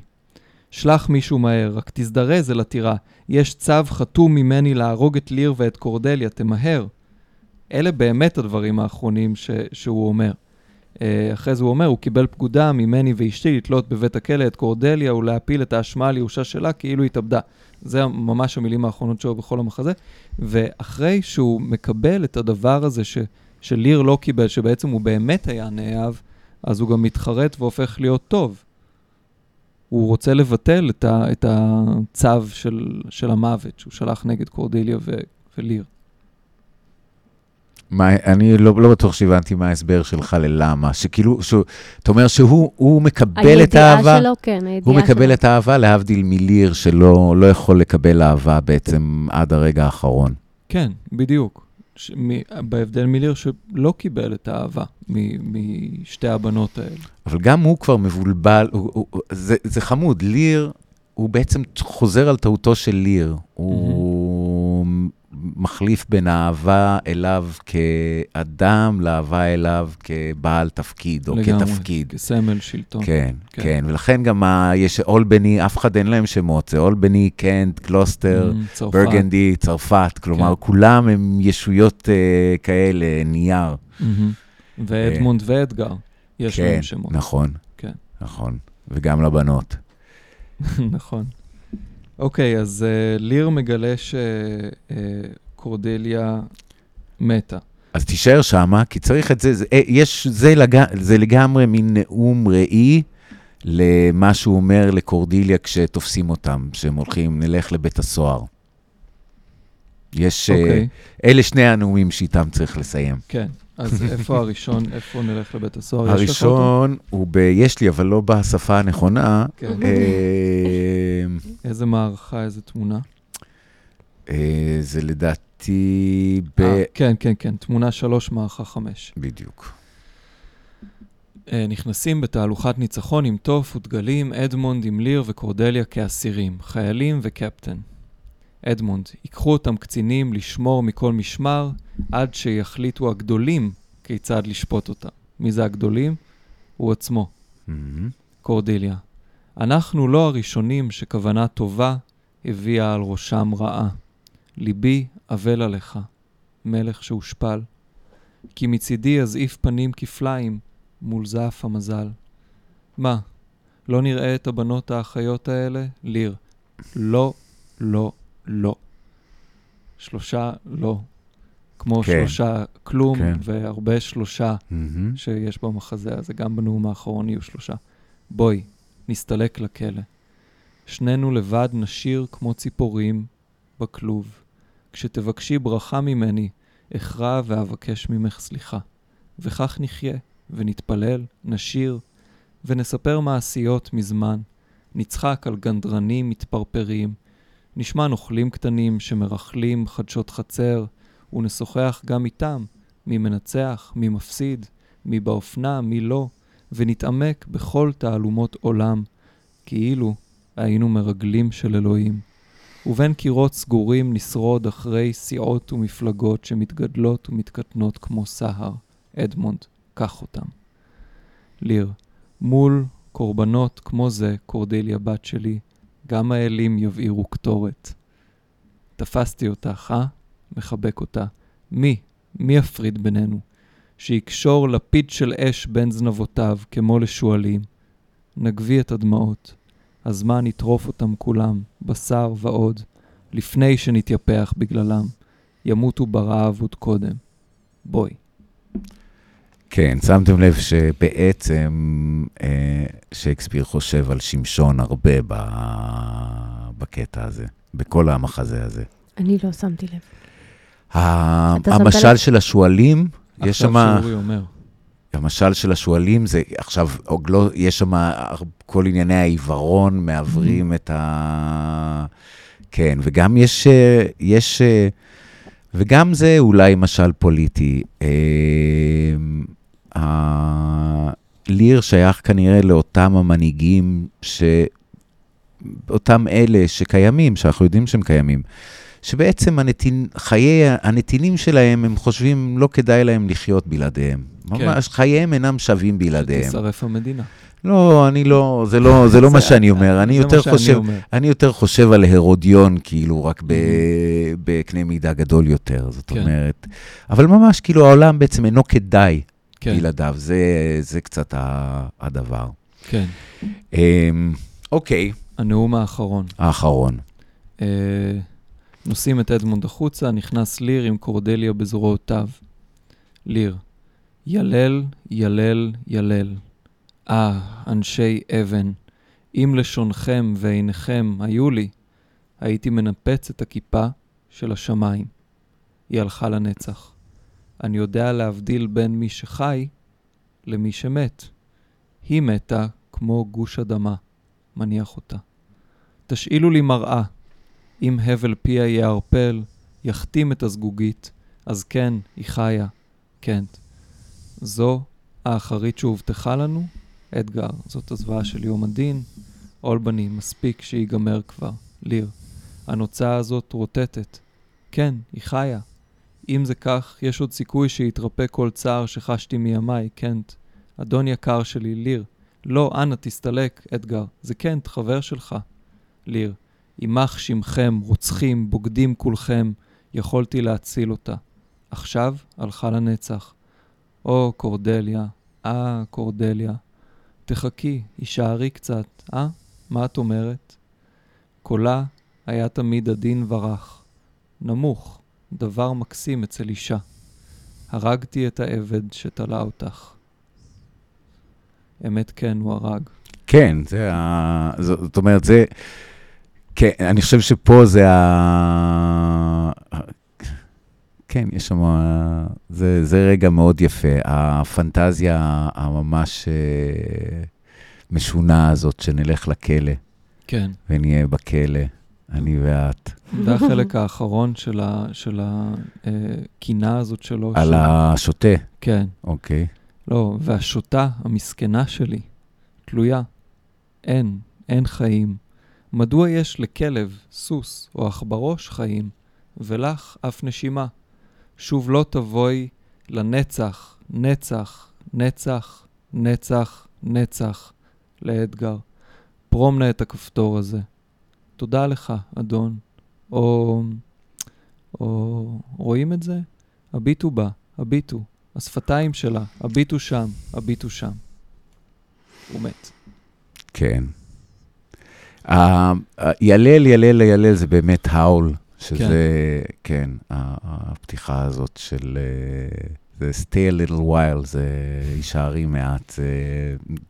שלח מישהו מהר, רק תזדרז אל הטירה. יש צו חתום ממני להרוג את ליר ואת קורדליה, תמהר. אלה באמת הדברים האחרונים ש- שהוא אומר. אה, אחרי זה הוא אומר, הוא קיבל פקודה ממני ואשתי לתלות בבית הכלא את קורדליה ולהפיל את האשמה על ייאושה שלה כאילו התאבדה. זה ממש המילים האחרונות שלו בכל המחזה. ואחרי שהוא מקבל את הדבר הזה ש, שליר לא קיבל, שבעצם הוא באמת היה נאהב, אז הוא גם מתחרט והופך להיות טוב. הוא רוצה לבטל את, ה, את הצו של, של המוות שהוא שלח נגד קורדיליה ו, וליר. מה, אני לא, לא בטוח שהבנתי מה ההסבר שלך ללמה. שכאילו, ש... אתה אומר שהוא מקבל את האהבה, הידיעה שלו, כן, הידיעה שלו. הוא מקבל את האהבה להבדיל מליר שלא לא יכול לקבל אהבה בעצם עד הרגע האחרון. כן, בדיוק. ש... מ... בהבדל מליר שלא קיבל את האהבה מ... משתי הבנות האלה. אבל גם הוא כבר מבולבל, הוא, הוא, זה, זה חמוד, ליר, הוא בעצם חוזר על טעותו של ליר. הוא מחליף בין אהבה אליו כאדם לאהבה אליו כבעל תפקיד, או לגמרי, כתפקיד. כסמל שלטון. כן, כן, כן, ולכן גם ה... יש אולבני, אף אחד אין להם שמות, זה אולבני, קנט, גלוסטר, Mm, צרפת. ברגנדי, צרפת, כלומר, כן. כולם הם ישויות uh, כאלה, נייר. מהמם. ואדמונד ואדגר, יש כן, להם שמות. נכון, כן. נכון, וגם לבנות. נכון. אוקיי, אז uh, ליר מגלה שקורדליה מתה. אז תישאר שמה, כי צריך את זה, זה, אה, יש, זה, לג, זה לגמרי מין נאום ראי למה שהוא אומר לקורדיליה כשתופסים אותם, שהם הולכים, נלך לבית הסוהר. יש, אוקיי, אה, אלה שני הנאומים שאיתם צריך לסיים. כן. אז איפה הראשון, איפה נלך לבית הסוהר? הראשון הוא ב... יש לי, אבל לא בשפה הנכונה. כן. אה, איזה מערכה, איזה תמונה? אה, זה לדעתי ב... אה, כן, כן, כן, תמונה שלוש, מערכה חמש. בדיוק. נכנסים בתהלוכת ניצחון עם תוף ודגלים, אדמונד עם ליר וקורדליה כאסירים, חיילים וקפטן. אדמונד, ייקחו אותם קצינים לשמור מכל משמר, עד שיחליטו הגדולים כיצד לשפוט אותם. מי זה הגדולים? הוא עצמו, מהמם. קורדיליה. אנחנו לא הראשונים שכוונה טובה הביאה על ראשם רעה. ליבי אבל עליך, מלך שהושפל. כי מצידי אזעיף פנים כפליים מול זעף המזל. מה, לא נראה את הבנות האחיות האלה? ליר. לא, לא, לא. שלושה לא. כמו כן. שלושה כלום, כן. והרבה שלושה מהמם. שיש במחזה הזה, גם בנאום האחרון יהיו שלושה. בואי, נסתלק לכלא. שנינו לבד נשיר כמו ציפורים בכלוב. כשתבקשי ברכה ממני, אכרע ואבקש ממך סליחה. וכך נחיה, ונתפלל, נשיר, ונספר מעשיות מזמן. נצחק על גנדרנים מתפרפרים. נשמע נוכלים קטנים שמרכלים חדשות חצר, ונשוחח גם איתם, מי מנצח, מי מפסיד, מי באופנה, מי לא, ונתעמק בכל תעלומות עולם, כאילו היינו מרגלים של אלוהים. ובין קירות סגורים נשרוד אחרי סיעות ומפלגות שמתגדלות ומתקטנות כמו סהר. אדמונד, קח אותם. ליר, מול קורבנות כמו זה, קורדליה בת שלי, גם האלים יבעירו קטורת. תפסתי אותך, אה? מחבק אותה. מי? מי יפריד בינינו? שיקשור לפיד של אש בין זנבותיו כמו לשועלים. נגבי את הדמעות. הזמן יטרוף אותם כולם, בשר ועוד, לפני שנתייפח בגללם. ימותו ברעב עוד קודם. בואי. כן, שמתם לב שבעצם אה, שייקספיר חושב על שמשון הרבה ב... בקטע הזה, בכל המחזה הזה. אני לא שמתי לב. ה- המשל לב? של השועלים, יש עכשיו שם... שאורי אומר. המשל של השועלים זה, עכשיו, עוד לא, יש שם כל ענייני העיוורון מעוורים את ה... כן, וגם יש, אה, יש, אה, וגם זה אולי משל פוליטי. אה, ה- ליר שייך כנראה לאותם המנהיגים, ש... אותם אלה שקיימים, שאנחנו יודעים שהם קיימים, שבעצם הנתין, חיי הנתינים שלהם, הם חושבים לא כדאי להם לחיות בלעדיהם. כן. ממש, חייהם אינם שווים בלעדיהם. שתשרף המדינה. לא, אני לא, זה לא, זה לא מה שאני אומר, אני יותר חושב. אני יותר חושב על הרודיון, כאילו, רק Mm-hmm. בקנה מידה גדול יותר, זאת כן. אומרת. אבל ממש, כאילו, העולם בעצם אינו כדאי כן, בלעדיו, זה, זה קצת הדבר. כן. אמ, אוקיי, הנאום האחרון. האחרון. אה, נושאים את אדמונד החוצה, נכנס ליר עם קורדליה בזרועותיו. ליר, ילל, ילל, ילל. אה, אנשי אבן, אם לשונכם ועיניכם היו לי, הייתי מנפץ את הכיפה של השמיים. היא הלכה לנצח. אני יודע להבדיל בין מי שחי למי שמת. היא מתה כמו גוש אדמה, מניח אותה. תשאילו לי מראה, אם הבל פיה יערפל, יחתים את הזגוגית, אז כן, היא חיה, כן. זו האחרית שהובטחה לנו, אדגר, זאת הזוועה של יום הדין. אולבני, מספיק שיגמר כבר. ליר, הנוצה הזאת רוטטת. כן, היא חיה. אם זה כך, יש עוד סיכוי שיתרפא כל צער שחשתי מימיי, קנט. אדון יקר שלי, ליר. לא, אנא, תסתלק, אדגר. זה קנט, חבר שלך. ליר, יימח שמכם, רוצחים, בוגדים כולכם, יכולתי להציל אותה. עכשיו הלכה לנצח. או, קורדליה, אה, קורדליה. תחכי, הישארי קצת, אה? מה את אומרת? קולה היה תמיד עדין ורך. נמוך, דבר מקסים אצל אישה. הרגתי את העבד שתלה אותך. אמת כן, הוא הרג. כן, זה ה... זאת אומרת, זה... כן, אני חושב שפה זה ה... כן, יש שם... זה, זה רגע מאוד יפה. הפנטזיה הממש אה, משונה הזאת, שנלך לכלא. כן. ונהיה בכלא, אני ואת. זה החלק האחרון של, ה, של הקינה הזאת שלו. על. השוטה. כן. אוקיי. לא, והשוטה המסכנה שלי, תלויה. אין, אין חיים. מדוע יש לכלב, סוס או עכברוש חיים, ולך אף נשימה? שוב לא תבואי לנצח, נצח, נצח, נצח, נצח, לאתגר. פרום נא את הכפתור הזה. תודה לך, אדון. או... או... רואים את זה? הביטו בה, הביטו. השפתיים שלה, הביטו שם, הביטו שם. הוא מת. כן. ה- ה- ילל, ילל, ילל זה באמת האול, שזה, כן, ה- הפתיחה הזאת של... אה, זה stay a little while, זה הישארי מעט, זה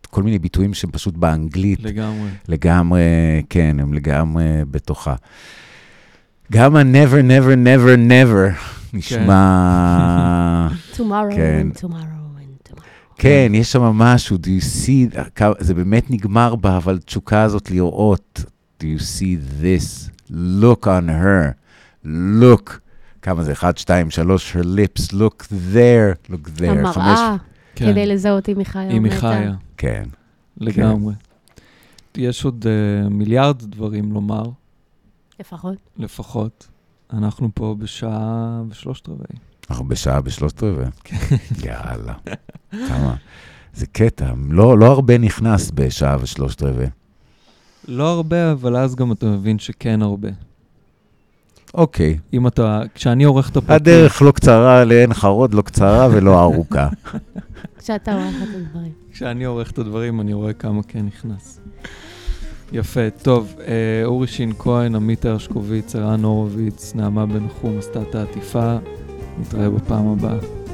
כל מיני ביטויים שהם פשוט באנגלית, לגמרי. לגמרי, כן, הם לגמרי בתוכה. גם ה-never, never, never, never נשמע... tomorrow כן. and tomorrow and tomorrow. כן, יש שם משהו, do you see, זה באמת נגמר בה, אבל תשוקה הזאת לראות, do you see this, look on her, look, כמה זה, 1, 2, 3, her lips, look there, look there, המראה, כן, כדי לזהות אם היא חיה או אם היא מתה. חיה, כן, לגמרי. יש עוד uh, מיליארד דברים לומר, לפחות. לפחות. אנחנו פה בשעה ושלושת רבעי. אנחנו בשעה בשלושת רבעי. יאללה, כמה. זה קטע, לא, לא הרבה נכנס בשעה ושלושת רבעי. לא הרבה, אבל אז גם אתה מבין שכן הרבה. אוקיי, אם אתה, כשאני עורך את הפרקים, הדרך לא קצרה לעין חרוד, לא קצרה ולא ארוכה. כשאתה עורך את הדברים. כשאני עורך את הדברים, אני רואה כמה כן נכנס. יפה, טוב, אה, אורי שין כהן, עמית הרשקוביץ, ערן הורוביץ, נעמה בן נחום עשתה את העטיפה, נתראה בפעם הבאה.